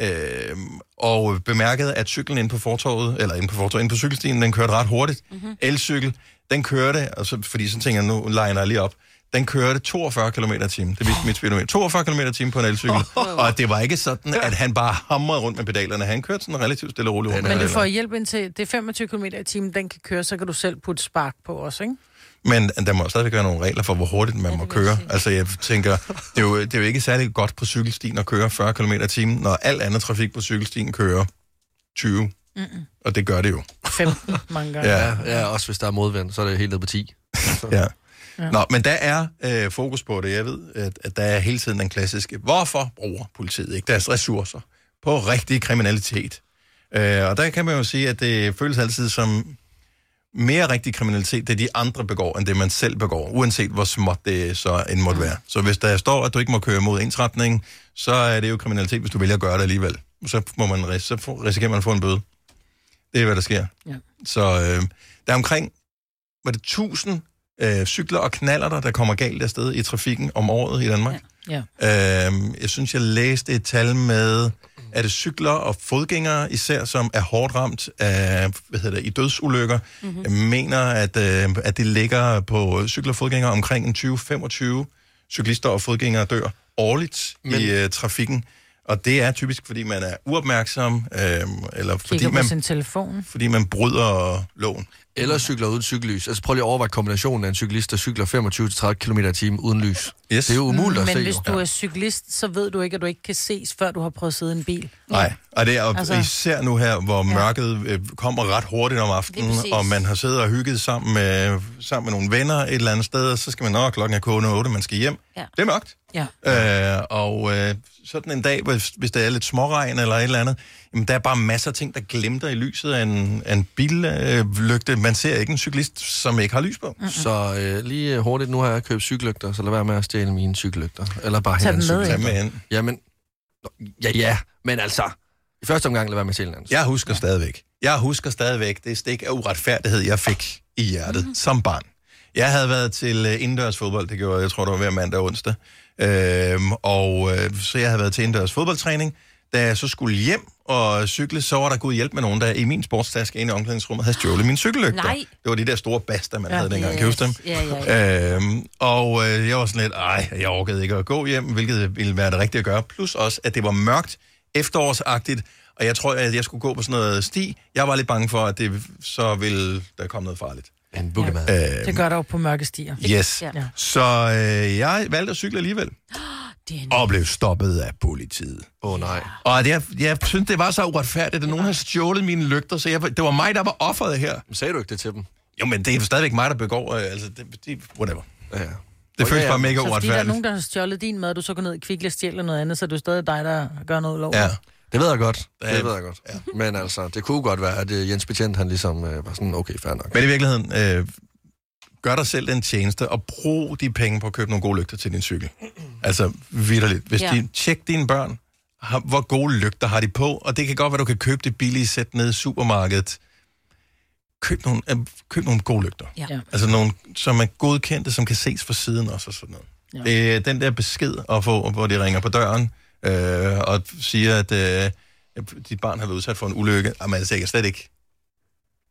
øh, og bemærkede, at cyklen inde på fortorvet, eller inde på fortorvet, inde på cykelstien, den kørte ret hurtigt. Mm-hmm. Elcykel, den kørte, og så, fordi så tænker jeg, nu liner jeg lige op, den kørte 42 km i timen. Det viste mit speedometer. 42 km i timen på en elcykel. Og det var ikke sådan, at han bare hamrede rundt med pedalerne. Han kørte sådan relativt stille og roligt rundt Men du får hjælp indtil det er 25 km i timen, den kan køre, så kan du selv putte spark på også, ikke? Men der må stadigvæk være nogle regler for, hvor hurtigt man må køre. Altså, jeg tænker, det er, jo, det er jo ikke særlig godt på cykelstien at køre 40 km i timen, når al anden trafik på cykelstien kører 20. Mm-mm. Og det gør det jo. 15 mange gange. Ja, Ja, ja, også hvis der er modvind, så er det helt ned på 10. ja. Nå, men der er øh, fokus på det. Jeg ved, at, at der er hele tiden den klassiske, hvorfor bruger politiet ikke deres ressourcer på rigtig kriminalitet? Øh, og der kan man jo sige, at det føles altid som mere rigtig kriminalitet, det de andre begår, end det man selv begår, uanset hvor småt det så end måtte være. Så hvis der står, at du ikke må køre mod ensretning, så er det jo kriminalitet, hvis du vælger at gøre det alligevel. Så, må man, så risikerer man at få en bøde. Det er, hvad der sker. Ja. Så øh, der er omkring, var det 1000 øh, cykler og knaller, der kommer galt afsted i trafikken om året i Danmark. Ja. Øh, jeg synes, jeg læste et tal med, er det cykler og fodgængere især, som er hårdt ramt af, hvad hedder det, i dødsulykker. Mm-hmm. Mener, at, øh, at det ligger på cykler og fodgængere omkring en 20-25 cyklister og fodgængere dør årligt. Men- i øh, trafikken. Og det er typisk, fordi man er uopmærksom, øh, eller fordi man, sin telefon. fordi man bryder loven. Eller cykler uden cykellys. Altså prøv lige at overveje kombinationen af en cyklist, der cykler 25-30 km i timen uden lys. Yes. Det er jo umuligt at Men se. hvis jo. du er cyklist, så ved du ikke, at du ikke kan ses, før du har prøvet at sidde i en bil. Nej, og det er Altså- altså, især nu her, hvor mørket øh, kommer ret hurtigt om aftenen, og man har siddet og hygget sammen med, sammen med nogle venner et eller andet sted, og så skal man nok klokken er kogende 8, man skal hjem. Ja. Det er mørkt. Ja. Øh, og øh, sådan en dag, hvis, hvis der er lidt småregn eller et eller andet, jamen, der er bare masser af ting, der glimter i lyset af en, af en billygte. Man ser ikke en cyklist, som ikke har lys på. Mm. Så øh, lige hurtigt, nu har jeg købt cykellygter, så lad være med at stjæle mine cykellygter. Eller bare Tag hente en dem med, cykel. Tag med ind. Jamen, Nå, ja, ja, men altså, i første omgang lad være med at stjæle. Jeg husker stadigvæk. Jeg husker stadigvæk det stik af uretfærdighed, jeg fik i hjertet mm. som barn. Jeg havde været til øh, indendørs fodbold, det gjorde jeg, jeg tror, det var hver mandag og onsdag. Øhm, og øh, så jeg havde været til indendørs fodboldtræning. Da jeg så skulle hjem og cykle, så var der god hjælp med nogen, der i min sportstaske inde i omklædningsrummet havde stjålet mine cykellygter. Nej. Det var de der store baster, man Ja. havde dengang. Kan du huske dem? Ja, ja, ja. Øhm, og øh, jeg var sådan lidt, ej, jeg orkede ikke at gå hjem, hvilket ville være det rigtige at gøre. Plus også, at det var mørkt, efterårsagtigt, og jeg tror, at jeg skulle gå på sådan noget sti. Jeg var lidt bange for, at det så ville der komme noget farligt. En boogemad. Øh, Det gør der jo på mørke stier. yes. Ja. Ja. Så øh, jeg valgte at cykle alligevel, Det er en... og blev stoppet af politiet. Åh oh, nej. Og jeg, jeg synes, det var så uretfærdigt, at nogen har stjålet mine lygter, så jeg, det var mig, der var offeret her. Men sagde du ikke det til dem? Jo, men det er stadigvæk mig, der begår, øh, altså, det, det, whatever. Ja, ja. Det føles ja, bare mega Så fordi der er uretfærdigt. nogen, der har stjålet din mad, du så går ned i Kvickly og stjæler noget andet, så er det jo stadig dig, der gør noget lov. Ja. Det ved jeg godt. Det Ja. ved jeg godt. Ja. Men altså, det kunne godt være, at øh, Jens Betjent, han ligesom øh, var sådan, okay, fair nok. Men i virkeligheden, øh, gør dig selv den tjeneste, og brug de penge på at købe nogle gode lygter til din cykel. Altså, vidderligt. Hvis Ja. de, tjek dine børn, har, hvor gode lygter har de på, og det kan godt være, du kan købe det billige sæt nede i supermarkedet. Køb nogle, øh, køb nogle gode lygter. Ja. Altså nogle, som er godkendte, som kan ses fra siden også og sådan noget. Ja. Ja. Det er den der besked at få, hvor de ringer på døren øh, og siger, at øh, dit barn har været udsat for en ulykke. Jamen altså, jeg kan slet ikke.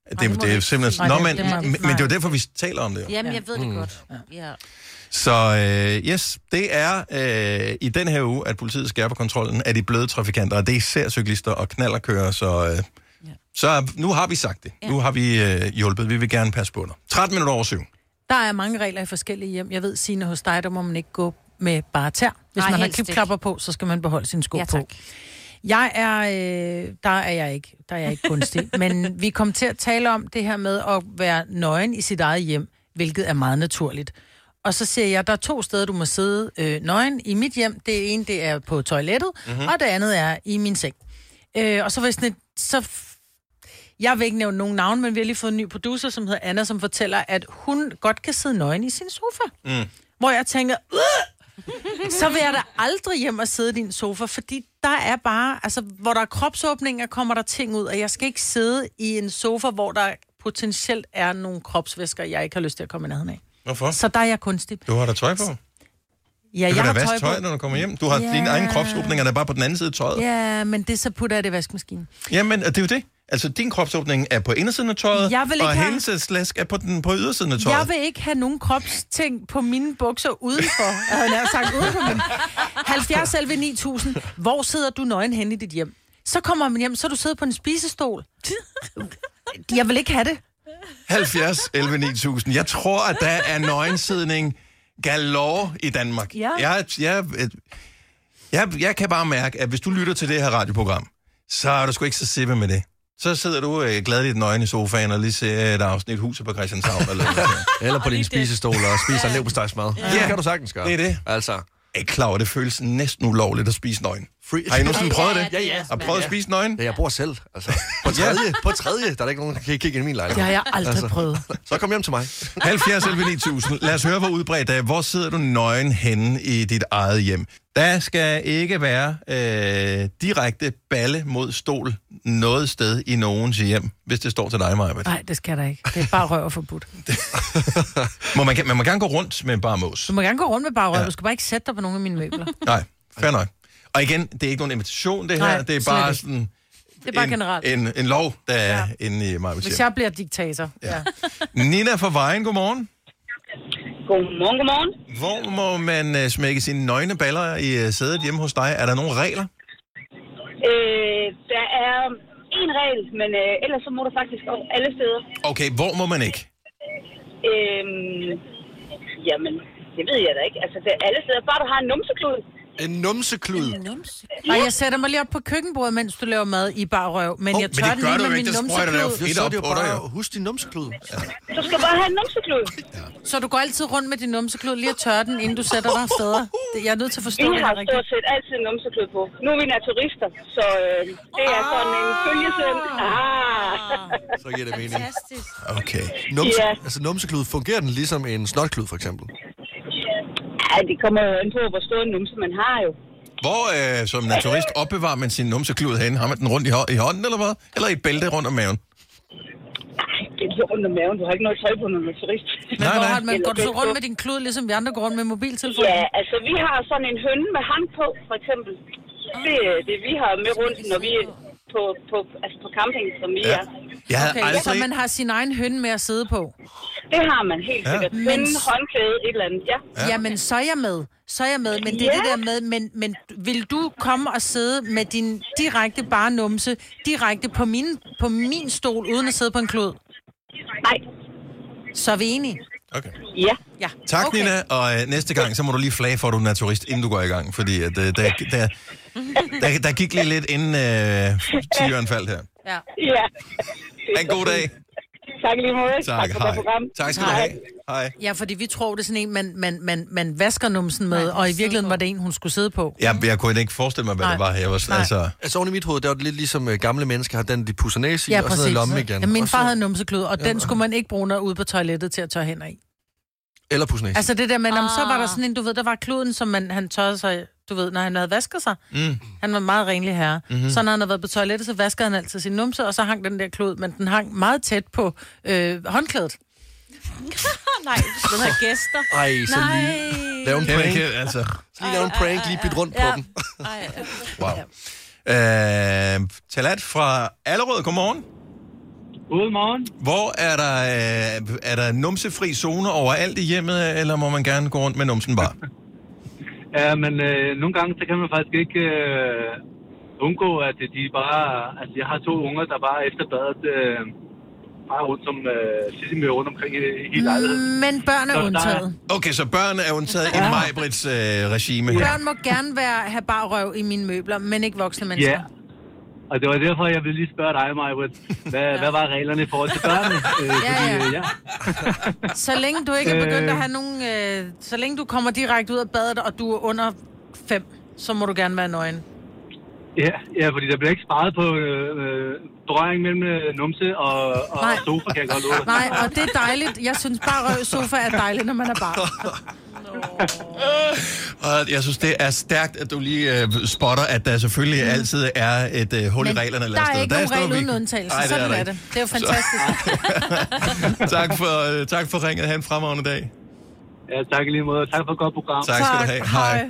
Det, det må det, er simpelthen... Nå, men, men det er jo derfor, vi taler om det. Jo. Jamen, jeg ved det Mm. godt. Ja. Så øh, yes, det er øh, i den her uge, at politiet skærper kontrollen af de bløde trafikanter, og det er især cyklister og knallerkører, så, øh, Ja. så nu har vi sagt det. Ja. Nu har vi øh, hjulpet. Vi vil gerne passe på dig. 13 minutter over syv. Der er mange regler i forskellige hjem. Jeg ved, Signe, hos dig, der må man ikke gå med bare tær, hvis Nej, man har klipklapper på, så skal man beholde sin sko Ja, på. tak. Jeg er, øh, der er jeg ikke, der er jeg ikke kunstig. men vi kom til at tale om det her med at være nøgen i sit eget hjem, hvilket er meget naturligt. Og så siger jeg, der er to steder, du må sidde øh, nøgen i mit hjem. Det ene, det er på toilettet, mm-hmm. og det andet er i min seng. Øh, og så var jeg sådan et, så f- jeg vil ikke nævne nogen navn, men vi har lige fået en ny producer, som hedder Anna, som fortæller, at hun godt kan sidde nøgen i sin sofa. Mm. Hvor jeg tænker! Så vil jeg da aldrig hjem og sidde i din sofa, fordi der er bare, altså, hvor der er kropsåbninger, kommer der ting ud, og jeg skal ikke sidde i en sofa, hvor der potentielt er nogle kropsvæsker, jeg ikke har lyst til at komme i nærheden af. Hvorfor? Så der er jeg kunstig. Du har da tøj på. Ja, Du jeg har tøj på. tøj, når du kommer hjem. Du har Ja. dine egne kropsåbninger, der er bare på den anden side af tøjet. Ja, men det så putter jeg det i vaskemaskinen. Jamen, det er jo det. Altså, din kropsåbning er på indersiden af tøjet, Jeg vil ikke og have- hendes er på, den, på ydersiden af tøjet. Jeg vil ikke have nogen kropsting på mine bukser udenfor. Jeg havde sagt uden på min. 70 selv 9000. Hvor sidder du nøgen hen i dit hjem? Så kommer man hjem, så du siddet på en spisestol. Jeg vil ikke have det. 70 11 9000. Jeg tror, at der er nøgensidning galore i Danmark. Ja. Jeg, jeg, jeg, jeg kan bare mærke, at hvis du lytter til det her radioprogram, så er du sgu ikke så sippe med det. Så sidder du øh, nøgen i sofaen og lige ser et afsnit Huset på Christianshavn. Eller noget. Eller på din spisestol og spiser en leverpostejsmad. Ja. Det kan du sagtens gøre. Det er det. Altså, Er I klar over, det føles næsten ulovligt at spise nøgen? Free. Har I nogensinde prøvet det? Ja, ja. Har I prøvet at spise nøgen? Ja, jeg bor selv. Altså, på tredje, på tredje, der er der ikke nogen, der kan kigge ind i min Det lejlighed. har jeg aldrig Altså. prøvet. Så kom hjem til mig. 70 11 9000. Lad os høre, hvor udbredt det er. Hvor sidder du nøgen henne i dit eget hjem? Der skal ikke være øh, direkte balle mod stol noget sted i nogens hjem, hvis det står til dig, Maja. Nej, det skal der ikke. Det er bare røv og forbudt. Må man, man må gerne gå rundt med bare mås. Du må gerne gå rundt med bare røv. Ja. Du skal bare ikke sætte dig på nogle af mine møbler. Nej, fair nok. Og igen, det er ikke nogen invitation, det her. Nej, det er slet bare ikke. sådan Det er bare en, generelt. en, en lov, der er Ja. inde i mig. Hvis jeg bliver diktator. Ja. ja. Nina fra Vejen, godmorgen. Godmorgen, godmorgen. Hvor må man uh, smække sine nøgne baller i uh, sædet hjemme hos dig? Er der nogle regler? Øh, der er en regel, men øh, ellers så må du faktisk gå alle steder. Okay, hvor må man ikke? Øh, jamen, det ved jeg da ikke. Altså, det er alle steder. Bare du har en numseklud. En numseklud. Og jeg sætter mig lige op på køkkenbordet, mens du laver mad i bare røv. Men Hov, jeg men tør det den gør lige du med ikke. min Der sprøjter du jo numseklud. fedt så er op det jo på dig, husk din numseklud. Du skal bare have en numseklud. Så du går altid rundt med din numseklud, lige at tørre den, inden du sætter dig steder. Det- Jeg er nødt til at forstå Vi det har her rigtigt. stort set altid en numseklud på. Nu er vi naturister, så øh, det er sådan en følgesøn. Ah. Så giver det mening. Fantastisk. Okay. Numse, Ja. altså numseklud, fungerer den ligesom en snotklud, for eksempel? Ja, det kommer jo an på, hvor stor en numse man har jo. Hvor øh, som naturist opbevarer man sin numseklud hen? Har man den rundt i, hå- i hånden, eller hvad? Eller i et bælte rundt om maven? Det er lige under maven. Du har ikke noget tøj på, når du er turist. Men Nej, hvor nej. har man, går du så rundt med din klud, ligesom vi andre går rundt med mobiltelefonen? Ja, altså vi har sådan en hønne med hand på, for eksempel. Det er det, vi har med rundt, når vi er på, på, altså på camping, som vi Ja. er. Jeg Okay, aldrig... så man har sin egen høn med at sidde på. Det har man helt Ja. sikkert. Men- Hønne, håndklæde, et eller andet. Ja. Ja. Jamen, så er jeg med. Så er jeg med. Men det er Ja. det der med, men, men vil du komme og sidde med din direkte bare numse, direkte på min, på min stol, uden at sidde på en klud? Nej. Så er vi enige. Okay. Ja. Ja. Tak, okay. Nina. Og øh, næste gang, så må du lige flage for, at du er naturist, inden du går i gang. Fordi at, øh, der, der, der, der gik lige lidt inden øh, tigeren faldt her. Ja. Ja. Ha' en god dag. Tak lige måde. Tak, for hej. det program. Tak skal du have. Hej. ja, fordi vi tror, det er sådan en, man, man, man, man vasker numsen med, Nej, og i virkeligheden på. var det en, hun skulle sidde på. Jeg, jeg kunne ikke forestille mig, hvad Nej. det var. Jeg var sådan, Nej. altså... Altså oven i mit hoved, der var det lidt ligesom øh, gamle mennesker har den, de pusser næse i, Ja, og så ned i præcis. lommen igen. Ja, min far så- havde numseklud, og den skulle man ikke bruge når ude på toilettet til at tørre hænder i. Eller pusse næse. Altså det der med, ah. så var der Ah. sådan en, du ved, der var kluden, som man, han tørrede sig, du ved, når han havde vasket sig. Mm. Han var meget renlig herre. Mhm. Mm-hmm. Så når han havde været på toilettet, så vaskede han altid sin numse, og så hang den der klud, men den hang meget tæt på øh, håndklædet. Nej, du skal have gæster. Ej, så lige lave en Kan prank. ikke, altså... Så lige lave en prank, lige bytte rundt på Ja. den. Ej, Wow. Øh, Talat fra Allerød, godmorgen. Godmorgen. Hvor er der, øh, er der numsefri zone overalt i hjemmet, eller må man gerne gå rundt med numsen bare? Ja, men øh, nogle gange, så kan man faktisk ikke øh, undgå, at de bare... Altså, jeg har to unger, der bare efter badet øh, bare rundt som øh, sissemører rundt omkring i, i lejligheden. Men børn er Så er- undtaget. Okay, så børn er undtaget i Majbrits øh, regime her. Børn må gerne være, have bare røv i mine møbler, men ikke voksne mennesker. Ja. Og det var derfor, jeg ville lige spørge dig, Majbrit. Hvad, ja. hvad var reglerne i forhold til børnene? Øh, Ja, fordi, ja. øh, ja. Så længe du ikke er begyndt Øh. at have nogen... Øh, så længe du kommer direkte ud af badet, og du er under fem, så må du gerne være nøgen. Ja, ja, fordi der bliver ikke sparet på øh, øh, berøring mellem øh, numse og, og Nej. sofa, kan jeg godt love. Nej, og det er dejligt. Jeg synes bare, i sofa er dejligt, når man er barn. Og jeg synes, det er stærkt, at du lige øh, spotter, at der selvfølgelig altid er et øh, hul i reglerne. eller der er sted. ikke nogen regel uden undtagelse. Sådan er ikke. det. Det er jo fantastisk. tak, for, øh, tak for ringet. Ha' en fremragende dag. Ja, tak i lige måde. Tak for et godt program. Tak skal du have. Hej.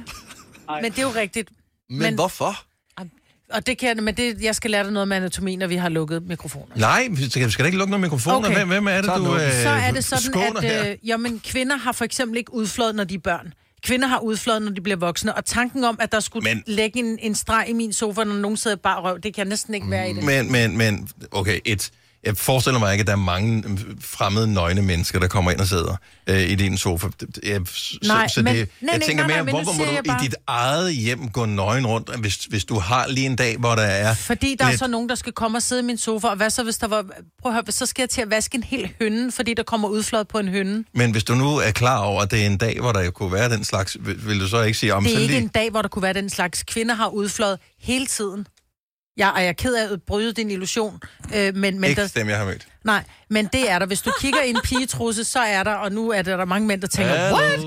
Men det er jo rigtigt. Men, men hvorfor? Og det kan jeg, men det, jeg skal lære dig noget med anatomi, når vi har lukket mikrofoner. Nej, vi skal, vi skal da ikke lukke nogen mikrofoner. Okay. Hvem, hvem er det, Så du øh, Så er det sådan, at øh, jamen, kvinder har for eksempel ikke udflået, når de er børn. Kvinder har udflået, når de bliver voksne. Og tanken om, at der skulle Men- men... lægge en, en streg i min sofa, når nogen sidder bare røv, det kan næsten ikke være i det. Men, men, men, okay, et, jeg forestiller mig ikke, at der er mange fremmede, nøgne mennesker, der kommer ind og sidder øh, i din sofa. Det- det- Jeg, Nej, så, så men- det, nej, jeg nej, tænker nej, mere, nej, hvorfor må du jeg i bare- dit eget hjem gå nøgen rundt, hvis, hvis du har lige en dag, hvor der er Fordi der er lidt- så nogen, der skal komme og sidde i min sofa, og hvad så, hvis der var... Prøv at høre, så skal jeg til at vaske en hel hønne, fordi der kommer udflået på en hønne. Men hvis du nu er klar over, at det er en dag, hvor der kunne være den slags, vil, vil du så ikke sige om Det er så ikke lige... en dag, hvor der kunne være den slags. Kvinder har udflået hele tiden. Jeg, og jeg er ked af at bryde din illusion, øh, men, men Ikke der, dem, jeg har mødt. nej, men det er der. Hvis du kigger i en pigetrusse, så er der, og nu er der, der mange mænd, der tænker, Hallo. what?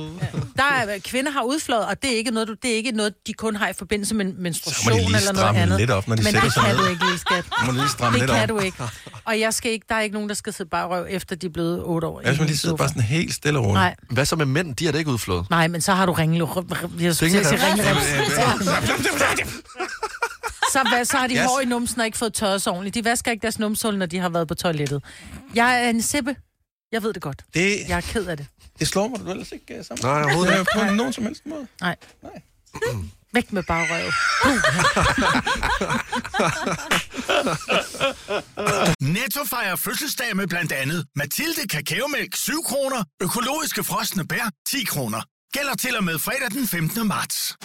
Der er, kvinder har udflået, og det er ikke noget, du, det er ikke noget, de kun har i forbindelse med menstruation lige eller noget stramme andet. lidt op, når de men sætter det sig kan ned. du ikke, lille skat. Du må lige stramme Det lidt kan op. du ikke. Og jeg skal ikke, der er ikke nogen, der skal sidde bare røv, efter de er blevet otte år. Jeg synes, de sidder bare sådan helt stille og roligt. Nej, Hvad så med mænd? De er da ikke udflået. nej, men så har du ringle. Jeg skulle sige ringlerems. Så, hvad, så har de Yes. hår i numsen og ikke fået tørret sig ordentligt. De vasker ikke deres numsehul, når de har været på toilettet. Jeg er en sippe. Jeg ved det godt. Det, Jeg er ked af det. det slår mig du ellers ikke uh, sammen. Nej, overhovedet ikke. På nogen som helst måde. Nej. Nej. Væk med bare røv. Netto fejrer fødselsdag med blandt andet Mathilde Kakaomælk 7 kroner, økologiske frosne bær 10 kroner. Gælder til og med fredag den 15. marts.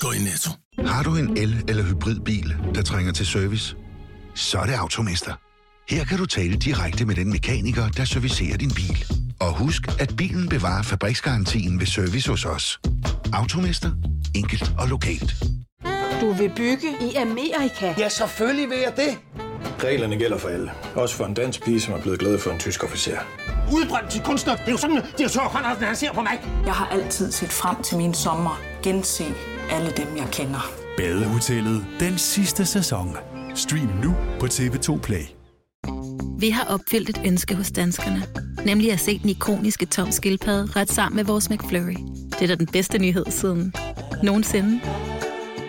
Gå i Netto. Har du en el- eller hybridbil, der trænger til service? Så er det Automester. Her kan du tale direkte med den mekaniker, der servicerer din bil. Og husk, at bilen bevarer fabriksgarantien ved service hos os. Automester. Enkelt og lokalt. Du vil bygge i Amerika? Ja, selvfølgelig vil jeg det. Reglerne gælder for alle. Også for en dansk pige, som er blevet glad for en tysk officer. Udbrændt til kunstner. Det er jo sådan, at de har tørt, han ser på mig. Jeg har altid set frem til min sommer. Gense alle dem, jeg kender. Badehotellet den sidste sæson. Stream nu på TV2 Play. Vi har opfyldt et ønske hos danskerne. Nemlig at se den ikoniske tom skildpadde ret sammen med vores McFlurry. Det er da den bedste nyhed siden nogensinde.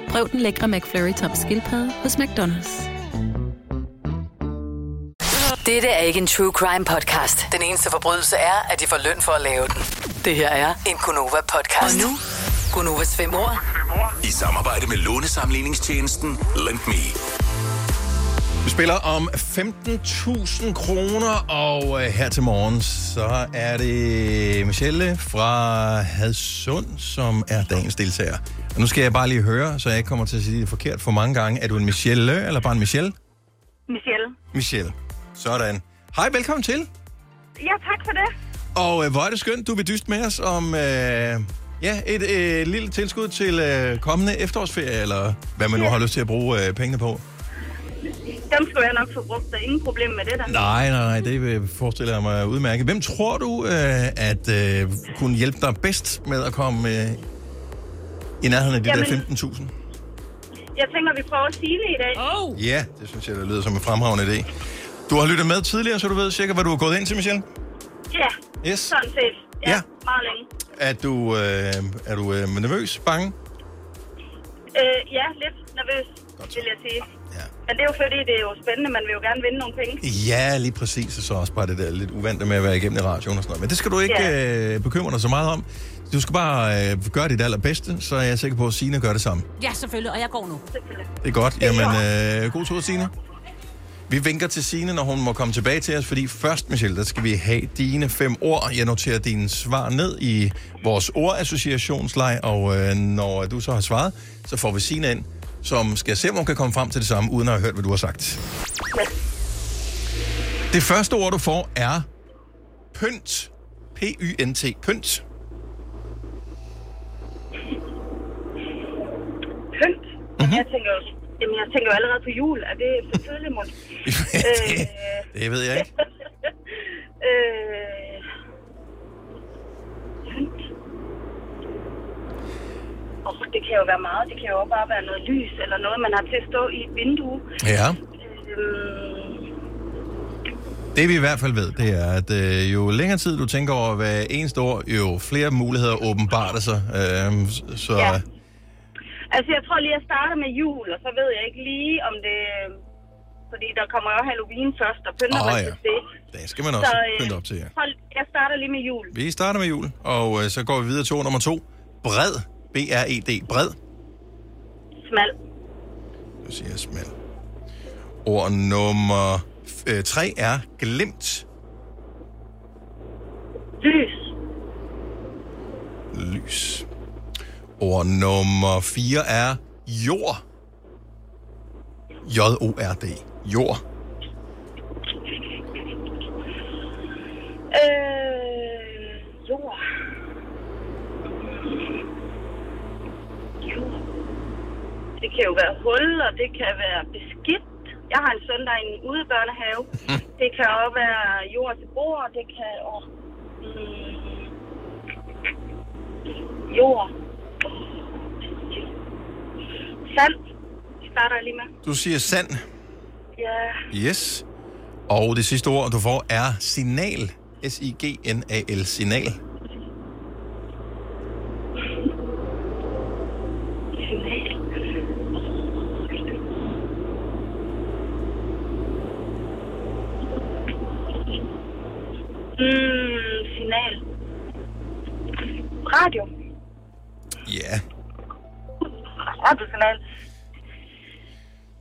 Prøv den lækre McFlurry tom skildpadde hos McDonald's. Dette er ikke en true crime podcast. Den eneste forbrydelse er, at de får løn for at lave den. Det her er en Gunova-podcast. Og nu, Gunovas fem år. I samarbejde med lånesamligningstjenesten Lend Me. Vi spiller om 15.000 kroner, og øh, her til morgen, så er det Michelle fra Hadsund, som er dagens deltager. Og nu skal jeg bare lige høre, så jeg ikke kommer til at sige det forkert for mange gange. Er du en Michelle, eller bare en Michelle? Michelle. Michelle. Sådan. Hej, velkommen til. Ja, tak for det. Og øh, hvor er det skønt, du vil dyste med os om øh, ja, et øh, lille tilskud til øh, kommende efterårsferie, eller hvad man nu har lyst til at bruge øh, pengene på. Dem skulle jeg nok få brugt. Der er ingen problem med det der. Nej, nej, nej, det vil- forestiller jeg mig udmærket. Hvem tror du, øh, at øh, kunne hjælpe dig bedst med at komme øh, i nærheden af de Jamen. der 15.000? Jeg tænker, vi prøver Signe i dag. Oh. Ja, det synes jeg, der lyder som en fremragende idé. Du har lyttet med tidligere, så du ved cirka, hvad du har gået ind til, Michelle. Ja, Yes. sådan set. Ja, Ja. meget længe. Er du, øh, er du øh, nervøs, bange? Øh, ja, lidt nervøs, vil jeg sige. Ja. Men det er jo fordi, det er jo spændende. Man vil jo gerne vinde nogle penge. Ja, lige præcis. Og så også bare det der lidt uvante med at være igennem i radioen og sådan noget. Men det skal du ikke Ja. øh, bekymre dig så meget om. Du skal bare øh, gøre dit allerbedste, så er jeg sikker på, at Signe gør det samme. Ja, selvfølgelig, og jeg går nu. Det er godt. Jamen, øh, god tur, Signe. Vi vinker til Signe, når hun må komme tilbage til os, fordi først, Michelle, der skal vi have dine fem ord. Jeg noterer dine svar ned i vores ordassociationsleg, og øh, når du så har svaret, så får vi Signe ind, som skal se, om hun kan komme frem til det samme, uden at have hørt, hvad du har sagt. Det første ord, du får, er pynt. P-Y-N-T. Pynt. Pynt. Mm-hmm. Jeg tænker jo, jamen, jeg tænker jo allerede på jul. Er det for tidligt, Måns? det, det ved jeg ikke. øh. Og det kan jo være meget. Det kan jo bare være noget lys, eller noget, man har til at stå i et vindue. Ja. Øhm, Det vi i hvert fald ved, det er, at øh, jo længere tid du tænker over hver eneste ord, jo flere muligheder åbenbarter sig. Øh, så Ja. Altså, jeg tror lige, jeg starter med jul, og så ved jeg ikke lige, om det... Fordi der kommer jo Halloween først, og pynter Åh, man ja. til det. det skal man også Så, øh, pynte op til, ja. Hold, jeg starter lige med jul. Vi starter med jul, og øh, så går vi videre til ord nummer to. Bred. B-R-E-D. Bred. Smal. Nu siger smal. Ord nummer øh, tre er glimt. Lys. Lys. Ord nummer 4 er jord. J-O-R-D. Jord. Øh, jord. Jord. Det kan jo være hul, og det kan være beskidt. Jeg har en søn, der er i en udebørnehave. det kan også være jord til bord. Det kan... Åh, mm, jord. Sand. Starter jeg lige med. Du siger sand. Ja. Yes. Og det sidste ord, du får, er signal. S-I-G-N-A-L. Signal. Mm, signal. Radio. Ja. Radiosignal.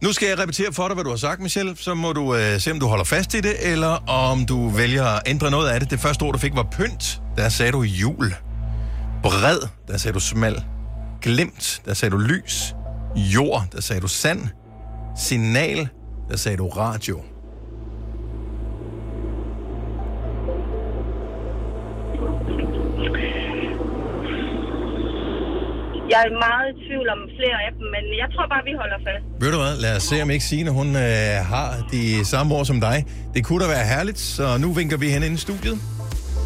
Nu skal jeg repetere for dig, hvad du har sagt, Michelle. Så må du øh, se, om du holder fast i det, eller om du vælger at ændre noget af det. Det første ord, du fik, var pynt. Der sagde du jul. Bred. Der sagde du smal. Glimt. Der sagde du lys. Jord. Der sagde du sand. Signal. Der sagde du radio. Jeg er meget i tvivl om flere af dem, men jeg tror bare, vi holder fast. Ved du hvad? Lad os se, om ikke Signe, hun øh, har de samme ord som dig. Det kunne da være herligt, så nu vinker vi hen ind i studiet.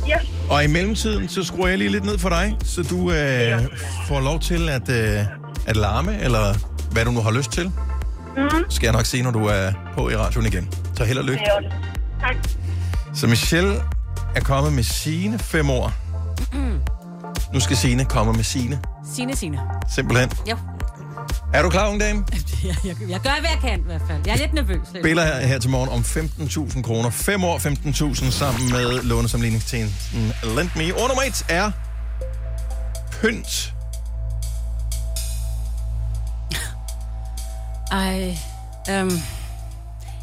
Ja. Og i mellemtiden, så skruer jeg lige lidt ned for dig, så du øh, får lov til at, øh, at larme, eller hvad du nu har lyst til. Mm. Skal jeg nok sige, når du er på i radioen igen. Så held og lykke. Det det. Tak. Så Michelle er kommet med sine fem ord. Nu skal Signe komme med sine. Sine, Sine. Simpelthen. Jo. Er du klar, unge dame? Jeg, jeg, jeg gør, hvad jeg kan i hvert fald. Jeg er lidt nervøs. Spiller her, her til morgen om 15.000 kroner. 5 år 15.000 sammen med lånesamligningstjenesten Lend Me. Ord nummer et er pynt. Ej, øhm,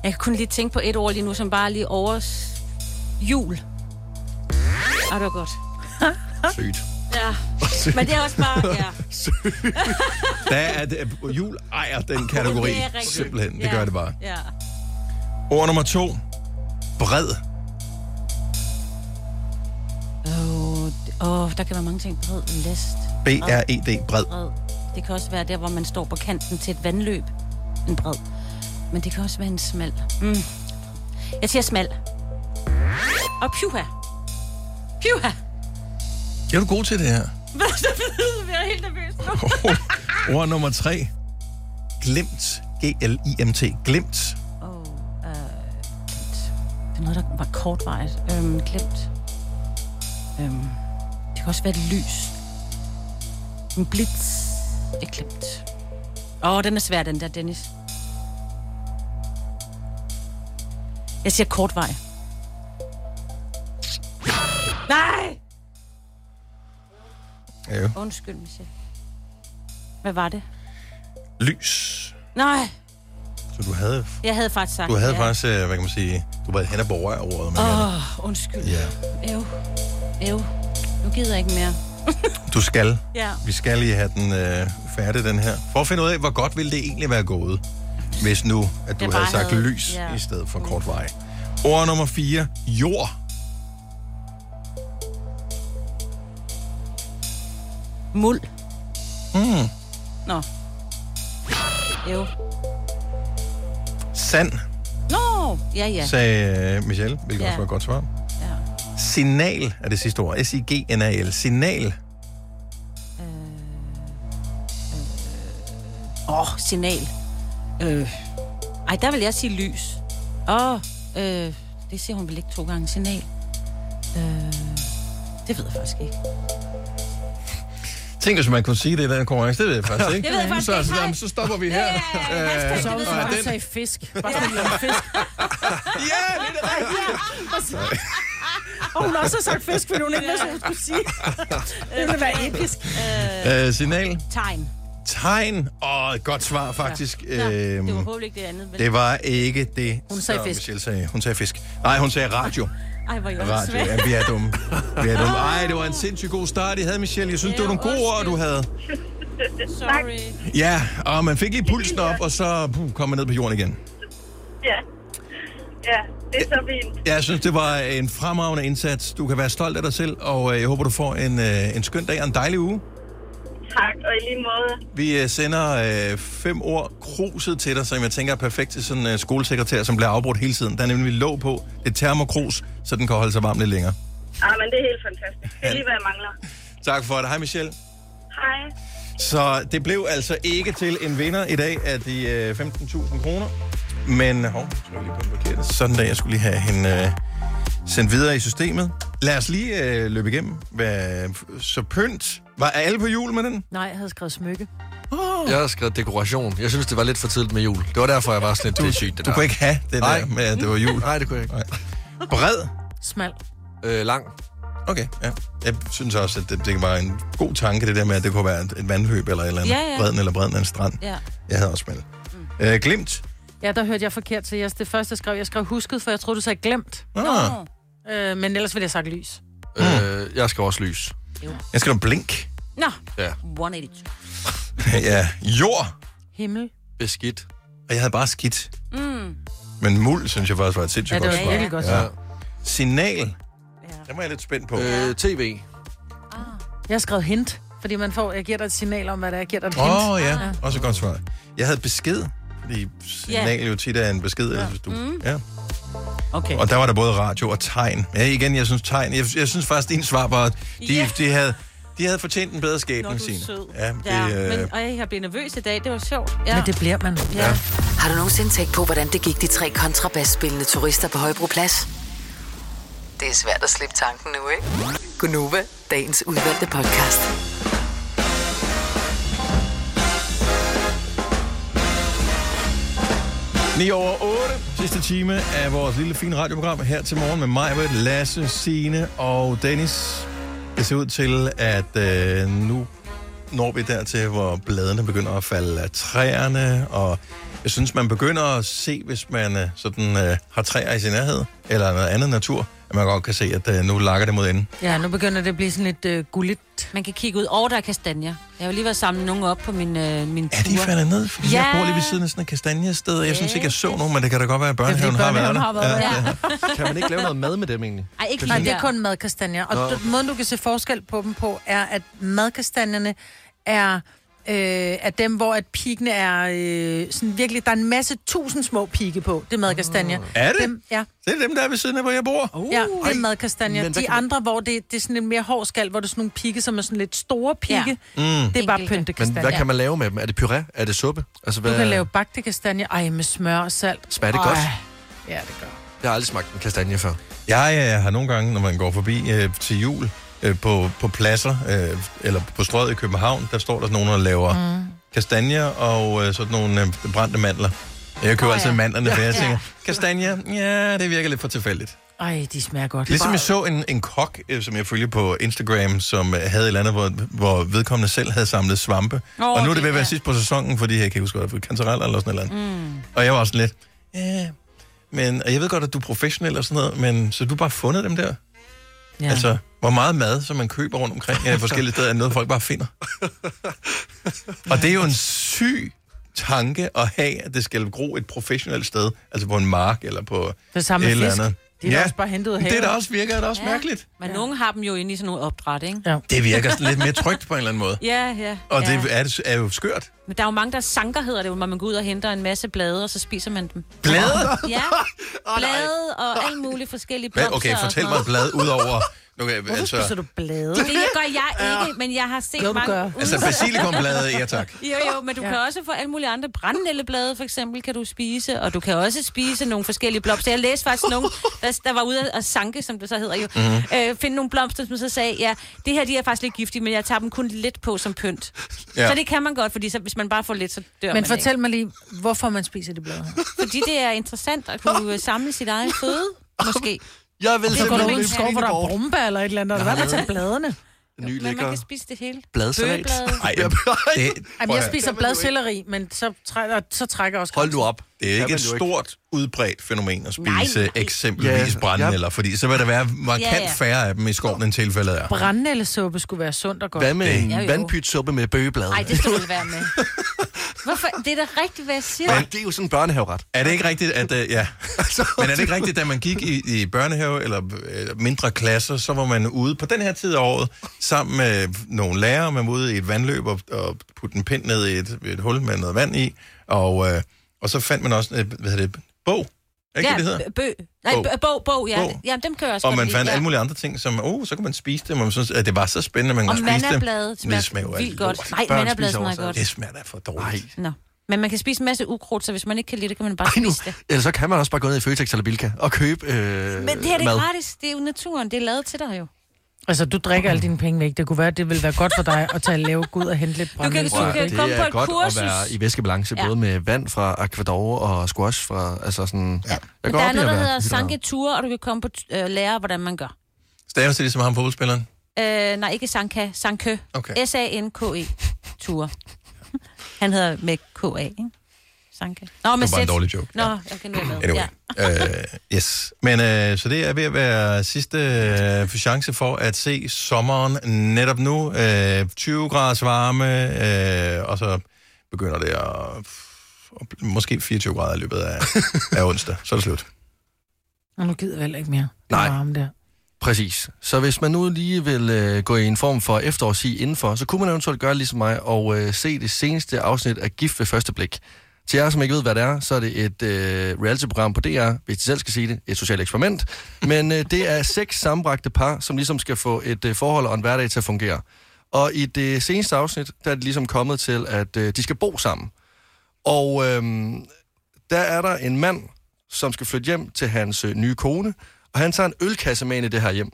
jeg kan kun lige tænke på et ord lige nu, som bare lige over jul. Ej, det var godt. Sygt. Ja, men det er også bare, ja. Der er det, jul ejer den kategori. Det er. Simpelthen, det Ja, gør det bare. Ja. Ord nummer to. Bred. Åh, oh, oh, der kan være mange ting. Bred, læst. B-R-E-D, bred. Bred. Det kan også være der, hvor man står på kanten til et vandløb. En bred. Men det kan også være en smal. Mm. Jeg siger smal. Og pyha. Pyha. Er du god til det her? Hvad er helt nervøs nu. Ord nummer tre. Glimt. G-L-I-M-T. Glimt. Åh, oh, øh, glemt. Det er noget, der var kortvarigt. Øhm, glemt. Øhm, det kan også være et lys. En blitz. Det er glemt. Åh, oh, den er svær, den der, Dennis. Jeg siger kortvej. Nej! Ja. Undskyld, Michelle. Hvad var det? Lys. Nej. Så du havde, Jeg havde faktisk sagt du havde ja. faktisk, øh, hvad kan man sige, du var hen og berøre ordet. Men Åh, oh, undskyld. Ja. Øv. Øv. Nu gider jeg ikke mere. Du skal. Ja. Vi skal lige have den øh, færdig, den her. For at finde ud af, hvor godt ville det egentlig være gået, hvis nu, at du havde sagt havde- lys ja. i stedet for kort vej. Ord nummer 4. Jord. Muld. Mm. Nå. Øv. Sand, Nå, ja, ja. sagde øh, Michelle, hvilket Ja. også var et godt svar. Ja. Signal er det sidste ord. S-I-G-N-A-L. Signal. Åh, oh, signal. Øh. Ej, der vil jeg sige lys. Åh, oh, øh, det siger hun vel ikke to gange. Signal. Øh, det ved jeg faktisk ikke. Tænk, hvis man kunne sige det i den konkurrence. Det ved jeg faktisk ikke. Det ved jeg faktisk så, ikke. så, så, så stopper vi her. Øh, Så ud du den- sagde fisk. Bare sådan en fisk. Ja, det er rigtigt. Og hun også har sagt fisk, fordi hun ikke vidste, hvad hun skulle sige. Det ville være episk. Øh, signal. Tegn. Tegn. Og et godt svar, faktisk. Ja. Nå, Øhm, det var ikke det andet. Vel? det var ikke det, Hun sagde fisk. Michelle sagde. Hun sagde fisk. Nej, hun sagde radio. Ej, hvor er I Radio. Ja, vi er dumme. Vi er dumme. Ej, det var en sindssygt god start, I havde, Michelle. Jeg synes, det var nogle gode ord, du havde. Sorry. Ja, og man fik lige pulsen op, og så puh, kom man ned på jorden igen. Ja. Ja, det er så fint. Jeg synes, det var en fremragende indsats. Du kan være stolt af dig selv, og øh, jeg håber, du får en, øh, en skøn dag og en dejlig uge. Tak, og i lige måde. Vi øh, sender øh, fem ord kruset til dig, som jeg tænker er perfekt til sådan en øh, skolesekretær, som bliver afbrudt hele tiden. Der er nemlig låg på. Det er termokrus, så den kan holde sig varm lidt længere. Ah, men det er helt fantastisk. Det er lige, hvad jeg mangler. Tak for det. Hej Michelle. Hej. Så det blev altså ikke til en vinder i dag af de øh, 15.000 kroner. Men, hov, tror lige på den forkerte. Sådan der, jeg skulle lige have hende øh, sendt videre i systemet. Lad os lige øh, løbe igennem. Hvad, så pynt. Var alle på jul med den? Nej, jeg havde skrevet smykke. Jeg har skrevet dekoration. Jeg synes, det var lidt for tidligt med jul. Det var derfor, jeg var sådan lidt, det er sygt, det Du der. kunne ikke have det Nej. der med, at det var jul. Nej, det kunne jeg ikke. Nej. Bred. Smal. Øh, lang. Okay, ja. Jeg synes også, at det, det var en god tanke, det der med, at det kunne være et, et vandløb eller et eller andet. Ja, ja. Bredden eller bredden af en strand. Ja. Jeg havde også smal. Mm. Øh, glimt. Ja, der hørte jeg forkert til jer. Det første, jeg skrev, jeg skrev husket, for jeg troede, du sagde glemt. Ah. Øh, men ellers ville jeg sagt lys. Øh, jeg skal også lys. Jeg skal blink. Nå, Ja. 182. ja, jord. Himmel. Beskidt. Og jeg havde bare skidt. Mm. Men muld, synes jeg faktisk var et sindssygt Ja, det godt var svar. virkelig godt svar. Signal. Ja. Det var jeg lidt spændt på. Øh, TV. Jeg har skrevet hint, fordi man får, jeg giver dig et signal om, hvad det er. Jeg giver dig et hint. Åh, oh, ja. Også et godt svar. Jeg havde besked, fordi signal jo tit er en besked. Ja. Hvis du, Mm. ja. Okay. Og der var der både radio og tegn. Ja, igen, jeg synes tegn. Jeg, jeg synes faktisk, din svar var, at de, Ja. de, havde, de havde fortjent en bedre skæbne, er Signe. sød. Ja, det, Ja, øh, men, og jeg blev nervøs i dag. Det var sjovt. Ja. Men det bliver man. Ja. Har du nogensinde tænkt på, hvordan det gik de tre kontrabasspillende turister på Højbroplads? Det er svært at slippe tanken nu, ikke? Gunova, dagens udvalgte podcast. 9 over 8. Sidste time af vores lille fine radioprogram her til morgen med mig, med Lasse, Signe og Dennis. Det ser ud til, at øh, nu når vi dertil, hvor bladene begynder at falde af træerne, og jeg synes, man begynder at se, hvis man øh, sådan, øh, har træer i sin nærhed, eller noget andet natur, at man godt kan se, at øh, nu lakker det mod enden. Ja, nu begynder det at blive sådan lidt øh, gulligt. Man kan kigge ud over, der er kastanjer. Jeg har jo lige været samlet nogle op på min, øh, min tur. Er de faldet ned? Fordi ja. Ja. jeg bor lige ved siden af sådan et kastanjested, og jeg synes ikke, jeg så nogen, men det kan da godt være, at børnehaven, Det fordi har været der. har været der. ja. Kan man ikke lave noget mad med dem egentlig? Ej, ikke Nej, det er kun madkastanjer. Og Nå. måden, du kan se forskel på dem på, er, at madkastanjerne er, øh, er dem, hvor at pigene er øh, sådan virkelig... Der er en masse tusind små pigge på. Det er madkastanjer. Er det? Dem, ja. Det er dem, der er ved siden af, hvor jeg bor. Uh, ja, det er hvad De andre, hvor det, det er sådan en mere hård skal, hvor det er sådan nogle pigge, som er sådan lidt store pigge. Mm. Det er bare Enkelte. Men hvad kan man lave med dem? Er det puré? Er det suppe? Altså, hvad... Du kan lave bagte kastanjer. Ej, med smør og salt. Smager det godt? Ej. Ja, det gør. Jeg har aldrig smagt en kastanje før. Jeg øh, har nogle gange, når man går forbi øh, til jul øh, på, på pladser, øh, eller på strøget i København, der står der sådan nogen, der laver mm. kastanjer og øh, sådan nogle øh, brændte mandler. Jeg køber oh, altid ja. mandlerne, for jeg tænker, kastanjer, ja, det virker lidt for tilfældigt. Ej, de smager godt. Ligesom jeg så en, en kok, øh, som jeg følger på Instagram, som havde et eller andet, hvor, hvor vedkommende selv havde samlet svampe. Åh, og nu er det ved at være sidst på sæsonen, fordi jeg kan ikke huske, hvad det kantareller eller sådan noget. Mm. Og jeg var også sådan lidt, ja, men og jeg ved godt, at du er professionel og sådan noget, men så du bare fundet dem der? Ja. Altså, hvor meget mad, som man køber rundt omkring i forskellige steder, er noget, folk bare finder. og det er jo en syg tanke at have, at det skal gro et professionelt sted, altså på en mark eller på Det samme et eller andet. De er da også bare hentet ud af det er da også virker, er da også ja. mærkeligt. Men ja. nogle har dem jo inde i sådan nogle opdræt, ikke? Ja. Det virker sådan lidt mere trygt på en eller anden måde. Ja, ja. Og ja. det er, det er jo skørt. Men der er jo mange, der sanker, hedder det jo, hvor man går ud og henter en masse blade, og så spiser man dem. Blade? Ja, blade og alt muligt forskellige blomster. okay, og fortæl mig et noget. blad ud over... Okay, Hvorfor altså, spiser du blade? Det gør jeg ikke, men jeg har set Jo, du mange... gør. altså basilikumblade, ja tak. Jo, jo, men du ja. kan også få alle mulige andre brændnælleblade, for eksempel, kan du spise, og du kan også spise nogle forskellige blomster. Jeg læste faktisk nogle, der, der var ude at sanke, som det så hedder jo, Mhm. mm-hmm. øh, finde nogle blomster, som så sagde, ja, det her de er faktisk lidt giftige, men jeg tager dem kun lidt på som pynt. Ja. Ja. Så det kan man godt, fordi så, hvis man bare får lidt, så dør Men man fortæl mig lige, hvorfor man spiser de blade her. ikke. Fordi det er interessant at kunne samle sit eget føde, måske. Jeg vil en simpelthen skov, hvor der er brumbær eller et eller andet. Hvad med at tage bladene? Ny Men man kan spise det hele. bladsalat. Bøgeblade. Ej, det, Jamen, jeg spiser bladcelleri, men så trækker, så trækker også Hold nu op. Det er ikke et jo ikke. stort, udbredt fænomen at Nej, spise nej. eksempelvis Ja, brændenælder, fordi så vil der være markant Ja, ja. færre af dem i skoven, end tilfældet er. Brændnældesuppe skulle være sundt og godt. Hvad med en vandpytsuppe med bøgeblade? Nej, det skal du være med. Hvorfor? Det er da rigtigt, hvad jeg siger. Men det er jo sådan en børnehaveret. Er det ikke rigtigt, at... Uh, ja. Men er det ikke rigtigt, da man gik i, i børnehave eller eller mindre klasser, så var man ude på den her tid af året sammen med nogle lærere, man var ude i et vandløb og, og putte en pind ned i et, et hul med noget vand i, og, uh, og så fandt man også, uh, hvad hedder det, bog, er ikke ja, det, det hedder? bø-. Nej, Bog. bog, bog, ja. Bog. ja. dem kører også Og man fandt ja. alle mulige andre ting, som, oh, så kunne man spise dem, og man synes, at det var så spændende, man Og kunne spise dem. mandabladet Men det smager vildt godt. lort. Nej, mandabladet smager godt. Det smager da for dårligt. Nå. Men man kan spise en masse ukrudt, så hvis man ikke kan lide det, kan man bare Ej nu, spise det. ellers så kan man også bare gå ned i Føtex eller Bilka og købe øh, Men det her det mad. er gratis. Det er jo naturen. Det er lavet til dig jo. Altså, du drikker alle dine penge væk. Det kunne være, at det ville være godt for dig at tage lave ud og hente lidt kan- brændnældesuppe. du kan ikke? komme det på er et godt kursus. at være i væskebalance, Ja. både med vand fra Aquador og squash fra, altså sådan... Ja. Jeg går der er noget, der hedder. Sanke Ture, og du kan komme på øh, lære, hvordan man gør. Staves det ligesom ham fodboldspilleren? Øh, nej, ikke Sanka. Sankø. Okay. S-A-N-K-E. Ture. Han hedder med K-A, ikke? Sanke. Nå, Det var bare en dårlig joke. Nå, jeg kan nu med. Anyway. Ja. Uh, yes. Men uh, så det er ved at være sidste uh, chance for at se sommeren netop nu. Uh, 20 graders varme, uh, og så begynder det at, at måske 24 grader i løbet af, af onsdag. Så er det slut. Og nu gider jeg heller ikke mere. Nej. Varme der. Præcis. Så hvis man nu lige vil øh, gå i en form for efterårsi indenfor, så kunne man eventuelt gøre ligesom mig og øh, se det seneste afsnit af Gift ved første blik. Til jer, som ikke ved, hvad det er, så er det et øh, reality-program på DR, hvis de selv skal sige det, et socialt eksperiment. Men øh, det er seks sammenbragte par, som ligesom skal få et øh, forhold og en hverdag til at fungere. Og i det seneste afsnit, der er det ligesom kommet til, at øh, de skal bo sammen. Og øh, der er der en mand, som skal flytte hjem til hans øh, nye kone, og han tager en ølkasse med ind i det her hjem.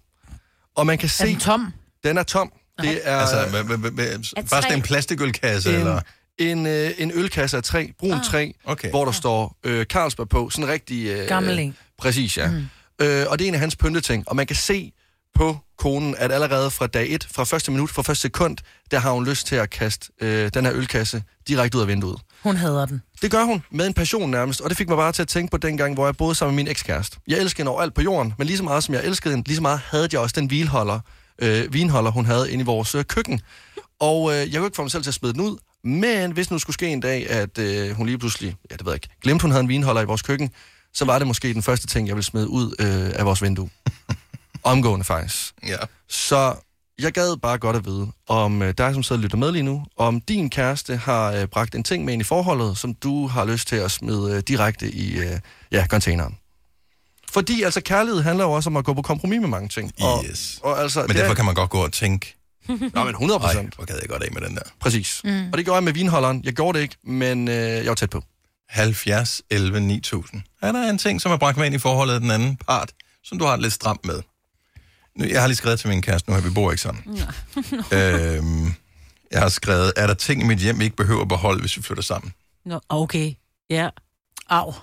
Og man kan se... Er den tom? Den er tom. Det er Altså, med, med, med, med, bare sådan en plastikølkasse, en, eller... en, øh, en ølkasse af træ, brun ah, træ, okay. hvor der står øh, Carlsberg på. Sådan en rigtig... Øh, Gammel en. Præcis, ja. Mm. Øh, og det er en af hans pynteting. Og man kan se på konen, at allerede fra dag 1, fra første minut, fra første sekund, der har hun lyst til at kaste øh, den her ølkasse direkte ud af vinduet. Hun hader den. Det gør hun med en passion nærmest, og det fik mig bare til at tænke på den gang, hvor jeg boede sammen med min ekskæreste. Jeg elskede hende overalt på jorden, men lige så meget som jeg elskede hende, lige så meget havde jeg også den vinholder, øh, vinholder hun havde inde i vores øh, køkken. Og øh, jeg kunne ikke få mig selv til at smide den ud, men hvis nu skulle ske en dag, at øh, hun lige pludselig, ja det ved jeg ikke, glemte hun havde en vinholder i vores køkken, så var det måske den første ting, jeg ville smide ud øh, af vores vindue. Omgående faktisk. Ja. Så jeg gad bare godt at vide, om øh, dig, som sidder og lytter med lige nu, om din kæreste har øh, bragt en ting med ind i forholdet, som du har lyst til at smide øh, direkte i øh, ja, containeren. Fordi altså kærlighed handler jo også om at gå på kompromis med mange ting. Og, Yes. og altså, Men derfor er, kan man godt gå og tænke, Nå, men 100 nej, procent. hvor gad jeg godt af med den der. Præcis. Mm. Og det gjorde jeg med vinholderen. Jeg gjorde det ikke, men øh, jeg var tæt på. 70, 11, 9000. Er der en ting, som er bragt med ind i forholdet af den anden part, som du har det lidt stramt med? Nu, jeg har lige skrevet til min kæreste, nu har vi bor ikke sammen. øhm, jeg har skrevet, er der ting i mit hjem, vi ikke behøver at beholde, hvis vi flytter sammen? Nå, okay. Ja. Au.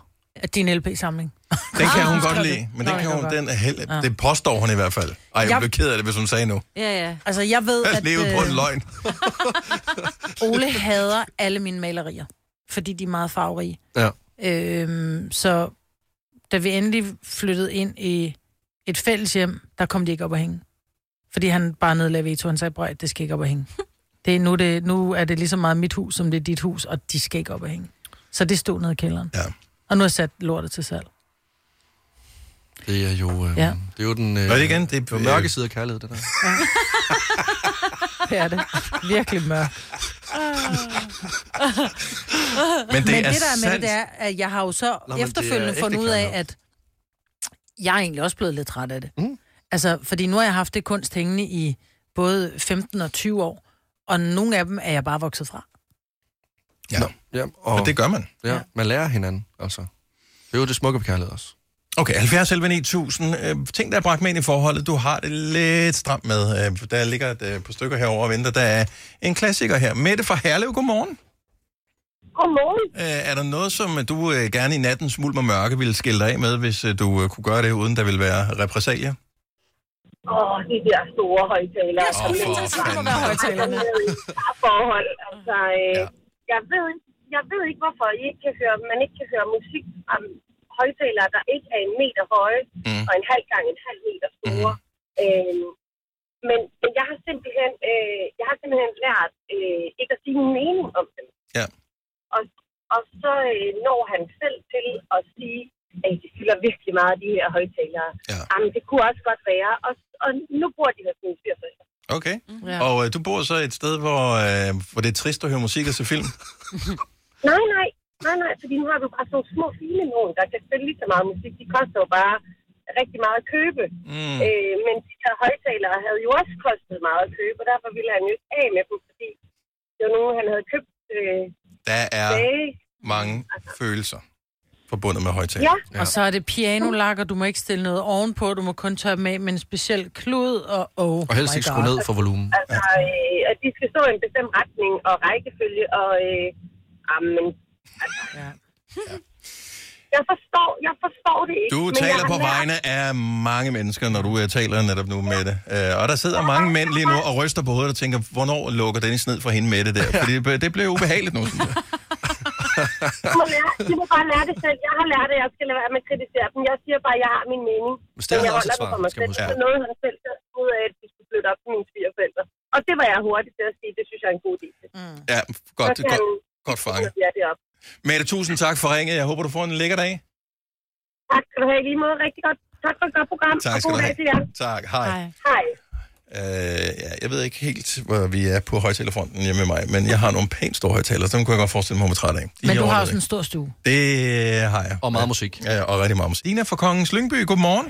At din LP-samling. Den kan hun Ah, godt skrev lide, det. men den det kan hun, godt. den er held, Ja. det påstår hun i hvert fald. Ej, jeg Jeg- blev ked af det, hvis hun sagde nu. Ja, ja. Altså, jeg ved, Jeg at levede på en øh, løgn. Ole hader alle mine malerier, fordi de er meget farverige. Ja. Øhm, så da vi endelig flyttede ind i et fælles hjem, der kom de ikke op at hænge. Fordi han bare nedlagde veto, han sagde, brød, det skal ikke op at hænge. Det er, nu, det, nu er det lige så meget mit hus, som det er dit hus, og de skal ikke op at hænge. Så det stod nede i kælderen. Ja. Og nu har jeg sat lortet til salg. Det er jo, øh, Ja. det er jo den øh, Hvad er det igen? Det er- jo mørke side af kærlighed, det der. Det er det. Virkelig mørkt. Men det Men er det, der er med sandt. det, det er, at jeg har jo så Nå, er efterfølgende fundet ud af, at jeg er egentlig også blevet lidt træt af det. Mm. Altså, fordi nu har jeg haft det kunst hængende i både 15 og 20 år, og nogle af dem er jeg bare vokset fra. Ja. Ja, og, og det gør man. Ja, man lærer hinanden, altså. Det er jo det smukke ved kærlighed også. Okay, 70 11 9000. Øh, ting, der er bragt med ind i forholdet, du har det lidt stramt med. Øh, der ligger et øh, par stykker herovre og venter. Der er en klassiker her. Mette fra Herlev, godmorgen. Godmorgen. Øh, er der noget, som du øh, gerne i nattens mulm og mørke ville skille dig af med, hvis øh, du øh, kunne gøre det, uden der ville være repressalier? Åh, de der store højtalere. Åh, for fanden. være højtalerne. forhold. Altså, øh, ja. Jeg, ved, ikke- jeg ved ikke, hvorfor I ikke kan høre, man ikke kan høre musik om højtalere, der ikke er en meter høje mm. og en halv gang en halv meter store. Mm. Øh, men, men jeg har simpelthen, øh, jeg har simpelthen lært øh, ikke at sige min mening om dem. Ja. Og, og så øh, når han selv til at sige, at de fylder virkelig meget, de her højtalere. Ja. Jamen, det kunne også godt være. Og, og nu bor de hos mine svigerforældre. Okay. Ja. Og øh, du bor så et sted, hvor, øh, hvor det er trist at høre musik og se film? Nej, nej. Nej, nej, fordi nu har du bare sådan små fine nogen, der kan spille lige så meget musik. De koster jo bare rigtig meget at købe. Mm. Øh, men de her højtalere havde jo også kostet meget at købe, og derfor ville han jo ikke af med dem, fordi det var nogen, han havde købt øh, Der er dage. mange følelser forbundet med højtaler. Ja. Og så er det pianolak, og du må ikke stille noget ovenpå, du må kun tørre dem af med en speciel klud, og oh Og helst ikke skrue ned for volumen. Altså, øh, at de skal stå i en bestemt retning og rækkefølge, og øh, amen, altså, ja. jeg, forstår, jeg forstår det ikke. Du taler på lært- vegne af mange mennesker, når du uh, taler netop nu med det. Uh, og der sidder mange mænd lige nu og ryster på hovedet og tænker, hvornår lukker Dennis ned for hende med det der? Fordi det, det bliver ubehageligt nu. Sådan. De må, lære, de må bare lære det selv. Jeg har lært, at jeg skal lade være med at kritisere dem. Jeg siger bare, at jeg har min mening. Men det er jeg også et holder den svar, for mig skal selv. man huske. Så noget han selv ud af, at de skulle flytte op til mine svigerforældre. Og det var jeg hurtig til at sige. Det synes jeg er en god idé. Mm. Ja, godt, Så kan godt, godt fanget. Det. Mette, tusind tak for ringet. Jeg håber, du får en lækker dag. Tak skal du have i lige måde. Rigtig godt. Tak for et godt program. Tak og skal god du dag have. til jer. Tak, hej. Hej. Uh, ja, jeg ved ikke helt, hvor vi er på højtalerfronten hjemme med mig, men jeg har nogle pænt store højtaler, så dem kunne jeg godt forestille mig, at træt af. De Men du har også en stor stue. Det har jeg. Og meget musik. Ja, og rigtig meget musik. Ina fra Kongens Lyngby, godmorgen.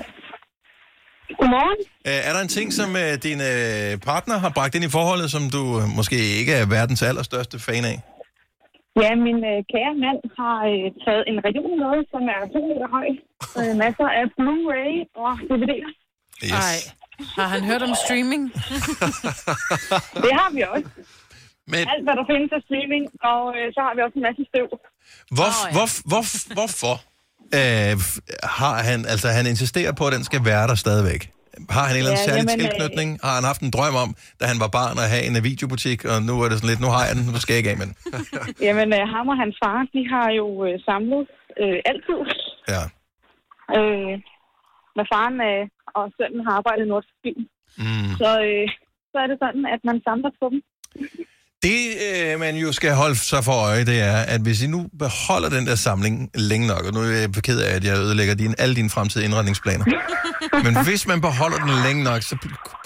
Godmorgen. Uh, er der en ting, som uh, din uh, partner har bragt ind i forholdet, som du uh, måske ikke er verdens allerstørste fan af? Ja, min øh, kære mand har øh, taget en region med, som er to meter høj. Øh, masser af Blu-ray og DVD'er. Yes. Ej. Har han hørt om streaming? Det har vi også. Men... Alt, hvad der findes af streaming, og øh, så har vi også en masse støv. Hvor, oh, ja. hvor, hvor, hvorfor øh, har han, altså han insisterer på, at den skal være der stadigvæk? Har han en eller anden Ja, særlig jamen, øh, tilknytning? Har han haft en drøm om, da han var barn, at have en øh, videobutik, og nu er det sådan lidt, nu har jeg den, nu skal jeg ikke af med den. Jamen, øh, ham og hans far, de har jo øh, samlet øh, altid. Ja. Øh, når faren øh, og sønnen har arbejdet i Film. Mm. Så, øh, så er det sådan, at man samler på dem. Det, øh, man jo skal holde sig for øje, det er, at hvis I nu beholder den der samling længe nok, og nu er jeg ked af, at jeg ødelægger din, alle dine fremtidige indretningsplaner, men hvis man beholder den længe nok, så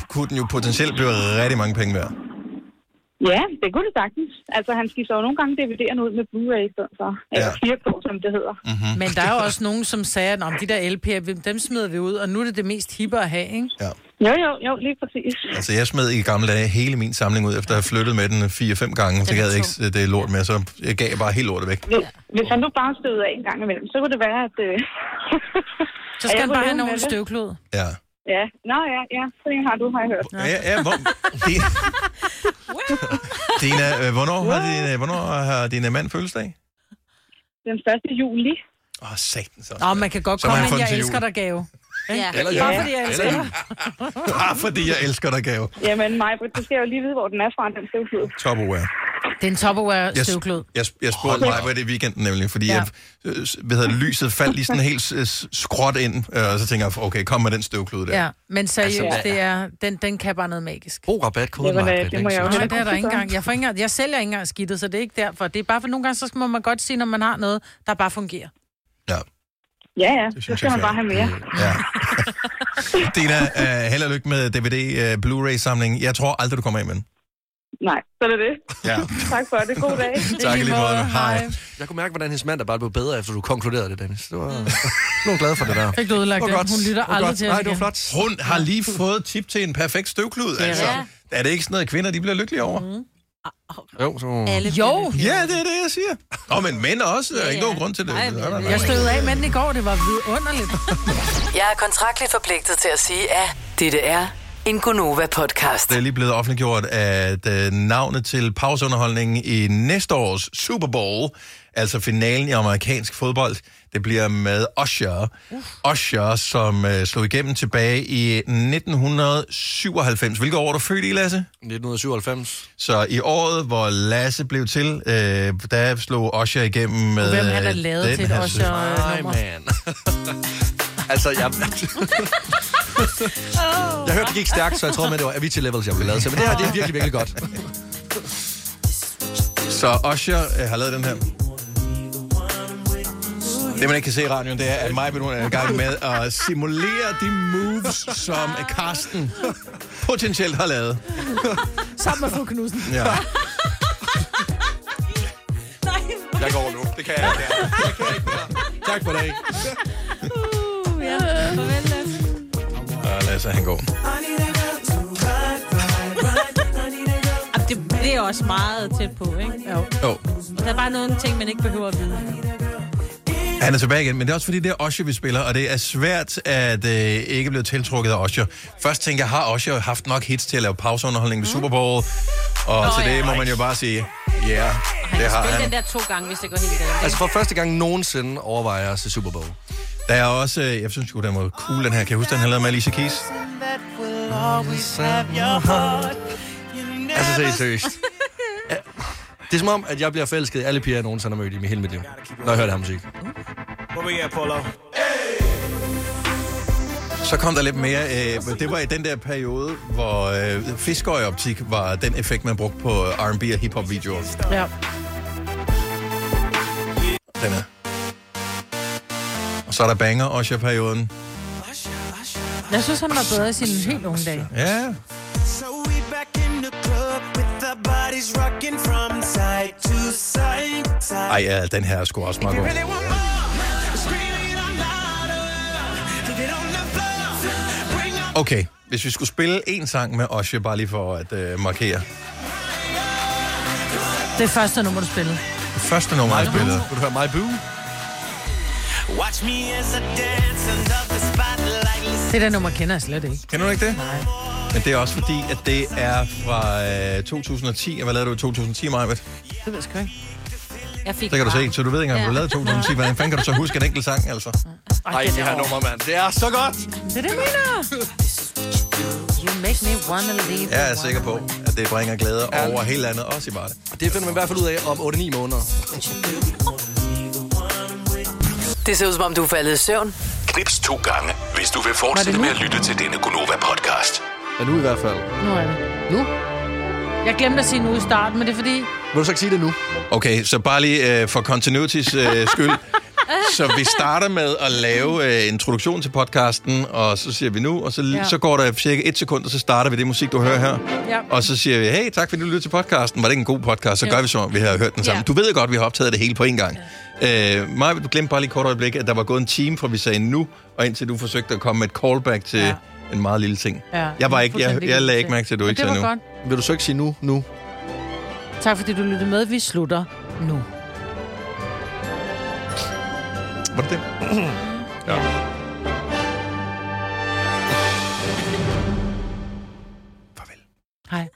kunne den jo potentielt blive rigtig mange penge værd. Ja, det kunne det sagtens. Altså, han skifter jo nogle gange DVD'erne ud med Blu-ray i stedet for. Eller 4K, som det hedder. Mm-hmm. Men der er jo også nogen, som sagde, at om de der LP'er, dem smider vi ud, og nu er det det mest hippe at have, ikke? Ja. Jo, jo, jo, lige præcis. Altså, jeg smed i gamle dage hele min samling ud, efter at have flyttet med den 4-5 gange, så jeg ikke øh, det er lort med, så jeg gav bare helt lortet væk. Hvis, hvis han nu bare støder af en gang imellem, så kunne det være, at... Øh, Så skal han bare have en ordentlig støvklod. Ja. Ja, nå ja, ja, så en har du, har jeg hørt. Ja, ja, hvor, det, Dina, øh, hvornår, har din, øh, hvornår har din øh, mand fødselsdag? Den 1. juli. Åh, oh, satans også. Nå, man kan godt Så komme fået jeg den til elsker jul. dig gave. Ja. Eller Bare fordi jeg elsker Eller dig. Bare fordi jeg elsker dig, gave. Jamen, mig, du skal jo lige vide, hvor den er fra, den støvklud. Tupperware. Det er en Tupperware Jeg, støvklud. jeg, jeg spurgte mig på det i weekenden nemlig, fordi Ja. ja. jeg, øh, hvad hedder, det, lyset faldt lige sådan helt øh, skråt ind, øh, og så tænker jeg, okay, kom med den støvklude der. Ja, men seriøst, Altså, det er, den, den kan bare noget magisk. God rabatkode, Jamen, Maja, øh, det må jeg jo Nej, det er der ikke engang. Jeg, får ikke engang. jeg sælger ikke engang skidtet, så det er ikke derfor. Det er bare for nogle gange, så må man godt sige, når man har noget, der bare fungerer. Ja, ja, så synes skal jeg man bare have mere. Ja. Dina, uh, held og lykke med DVD uh, Blu-ray-samlingen. Jeg tror aldrig, du kommer af med den. Nej, så er det det. Ja. tak for det. God dag. Tak lige måde. Hej. Jeg kunne mærke, hvordan hendes mand der bare blev bedre, efter du konkluderede det, Dennis. Det var... Jeg var glad for det der. Fik du ødelagt Det godt. Hun lytter aldrig godt. til Nej, det var flot. Hun har lige fået tip til en perfekt støvklud. Ja. Altså. Er det ikke sådan noget, kvinder de bliver lykkelige over? Mm. Jo, så... Alle jo. Ja, det er det, jeg siger. Åh, men mænd også. Der er ikke nogen grund til det. Nej, nej, nej. Jeg støvede af med den i går, det var vidunderligt. Jeg er kontraktligt forpligtet til at sige, at dette er en Gonova-podcast. Det er lige blevet offentliggjort, at øh, navnet til pauseunderholdningen i næste års Super Bowl, altså finalen i amerikansk fodbold, det bliver med Usher. Usher, som øh, slog igennem tilbage i 1997. Hvilket år er du født i, Lasse? 1997. Så i året, hvor Lasse blev til, øh, der slog Usher igennem med... Hvem han er øh, lavet den til et her Usher-nummer? Nej, man. altså, jeg... jeg hørte, det gik stærkt, så jeg troede med, det var Avicii Levels, jeg blev lavet til. Men det her, det er virkelig, virkelig godt. Så Usher øh, har lavet den her. Det, man ikke kan se i radioen, det er, at mig er i gang med at simulere de moves, som Karsten potentielt har lavet. Sammen med fru Knudsen. Ja. Jeg går nu. Det kan jeg ikke. Jeg kan ikke mere. Tak for det. Uh, ja. Farvel, Lasse. Og Lasse, han. Jamen, Det, det er også meget tæt på, ikke? Jo. Jo. Der er bare nogle ting, man ikke behøver at vide. Han er tilbage igen, men det er også fordi, det er Usher, vi spiller, og det er svært at øh, ikke blive tiltrukket af Usher. Først tænker jeg, har Usher haft nok hits til at lave pauseunderholdning ved Super Bowl? Og Nå, til det ja. må man jo bare sige, ja, yeah, det har han. den der to gange, hvis det går helt galt. Altså for første gang nogensinde overvejer jeg at se Super Bowl. Der er også, øh, jeg synes jo, den var cool, den her. Kan jeg huske, den han lavede med Alicia Keys? Altså se, seriøst. Det er som om, at jeg bliver forelsket i alle piger, jeg nogensinde har mødt i mit- hele mit liv, når jeg hører det her musik. Så kom der lidt mere. Øh, det var i den der periode, hvor øh, fiskøjeoptik var den effekt, man brugte på R&B og hip-hop-videoer. Ja. Den er. Og så er der banger Usher-perioden. Jeg synes, han var bedre i sine helt unge dage. Ja. So we back in the club with the bodies rocking from Ej, ja, den her er sgu også meget god. Okay, hvis vi skulle spille en sang med Usher, bare lige for at øh, markere. Det første nummer, du spillede. Det første nummer, jeg spillede. Vil du høre My Boo? Watch me as I dance under the spotlight. Det der nummer kender jeg slet ikke. Kender du ikke det? Nej. Men det er også fordi, at det er fra øh, 2010. Hvad lavede du i 2010, Majbet? Det ved jeg sgu ikke. Jeg fik Det kan du bare- se, så du ved ikke engang, hvad du lavede i 2010. Hvordan fanden kan du så huske en enkelt sang, altså? Ej, det her nummer, mand. Det er så godt. Det er det, jeg mener. You make me wanna leave. Jeg er sikker på, at det bringer glæde over hele landet, også i Varde. Det finder man i hvert fald ud af om 8-9 måneder. Det ser ud som om, du er faldet i søvn. Knips to gange, hvis du vil fortsætte med at lytte til denne Gonova-podcast. Ja, nu i hvert fald. Nu er det. Nu? Jeg glemte at sige nu i starten, men det er fordi... Vil du så ikke sige det nu? Okay, så bare lige øh, for continuities øh, skyld. Så vi starter med at lave øh, introduktion til podcasten, og så siger vi nu, og så, Ja. så går der cirka et sekund, og så starter vi det musik, du hører her. Ja. Og så siger vi, hey, tak fordi du lyttede til podcasten. Var det ikke en god podcast? Så Ja. gør vi så, om vi har hørt den sammen. Ja. Du ved godt, vi har optaget det hele på en gang. Ja. Øh, Maja, du glemte bare lige et kort øjeblik, at der var gået en time, fra vi sagde nu, og indtil du forsøgte at komme med et callback til ja. en meget lille ting. Ja, jeg, var ikke, jeg, jeg lagde ikke mærke til, at du ikke det sagde nu. godt. Vil du så ikke sige nu? Nu? Tak fordi du lyttede med. Vi slutter nu. Var det det? ja. Hej.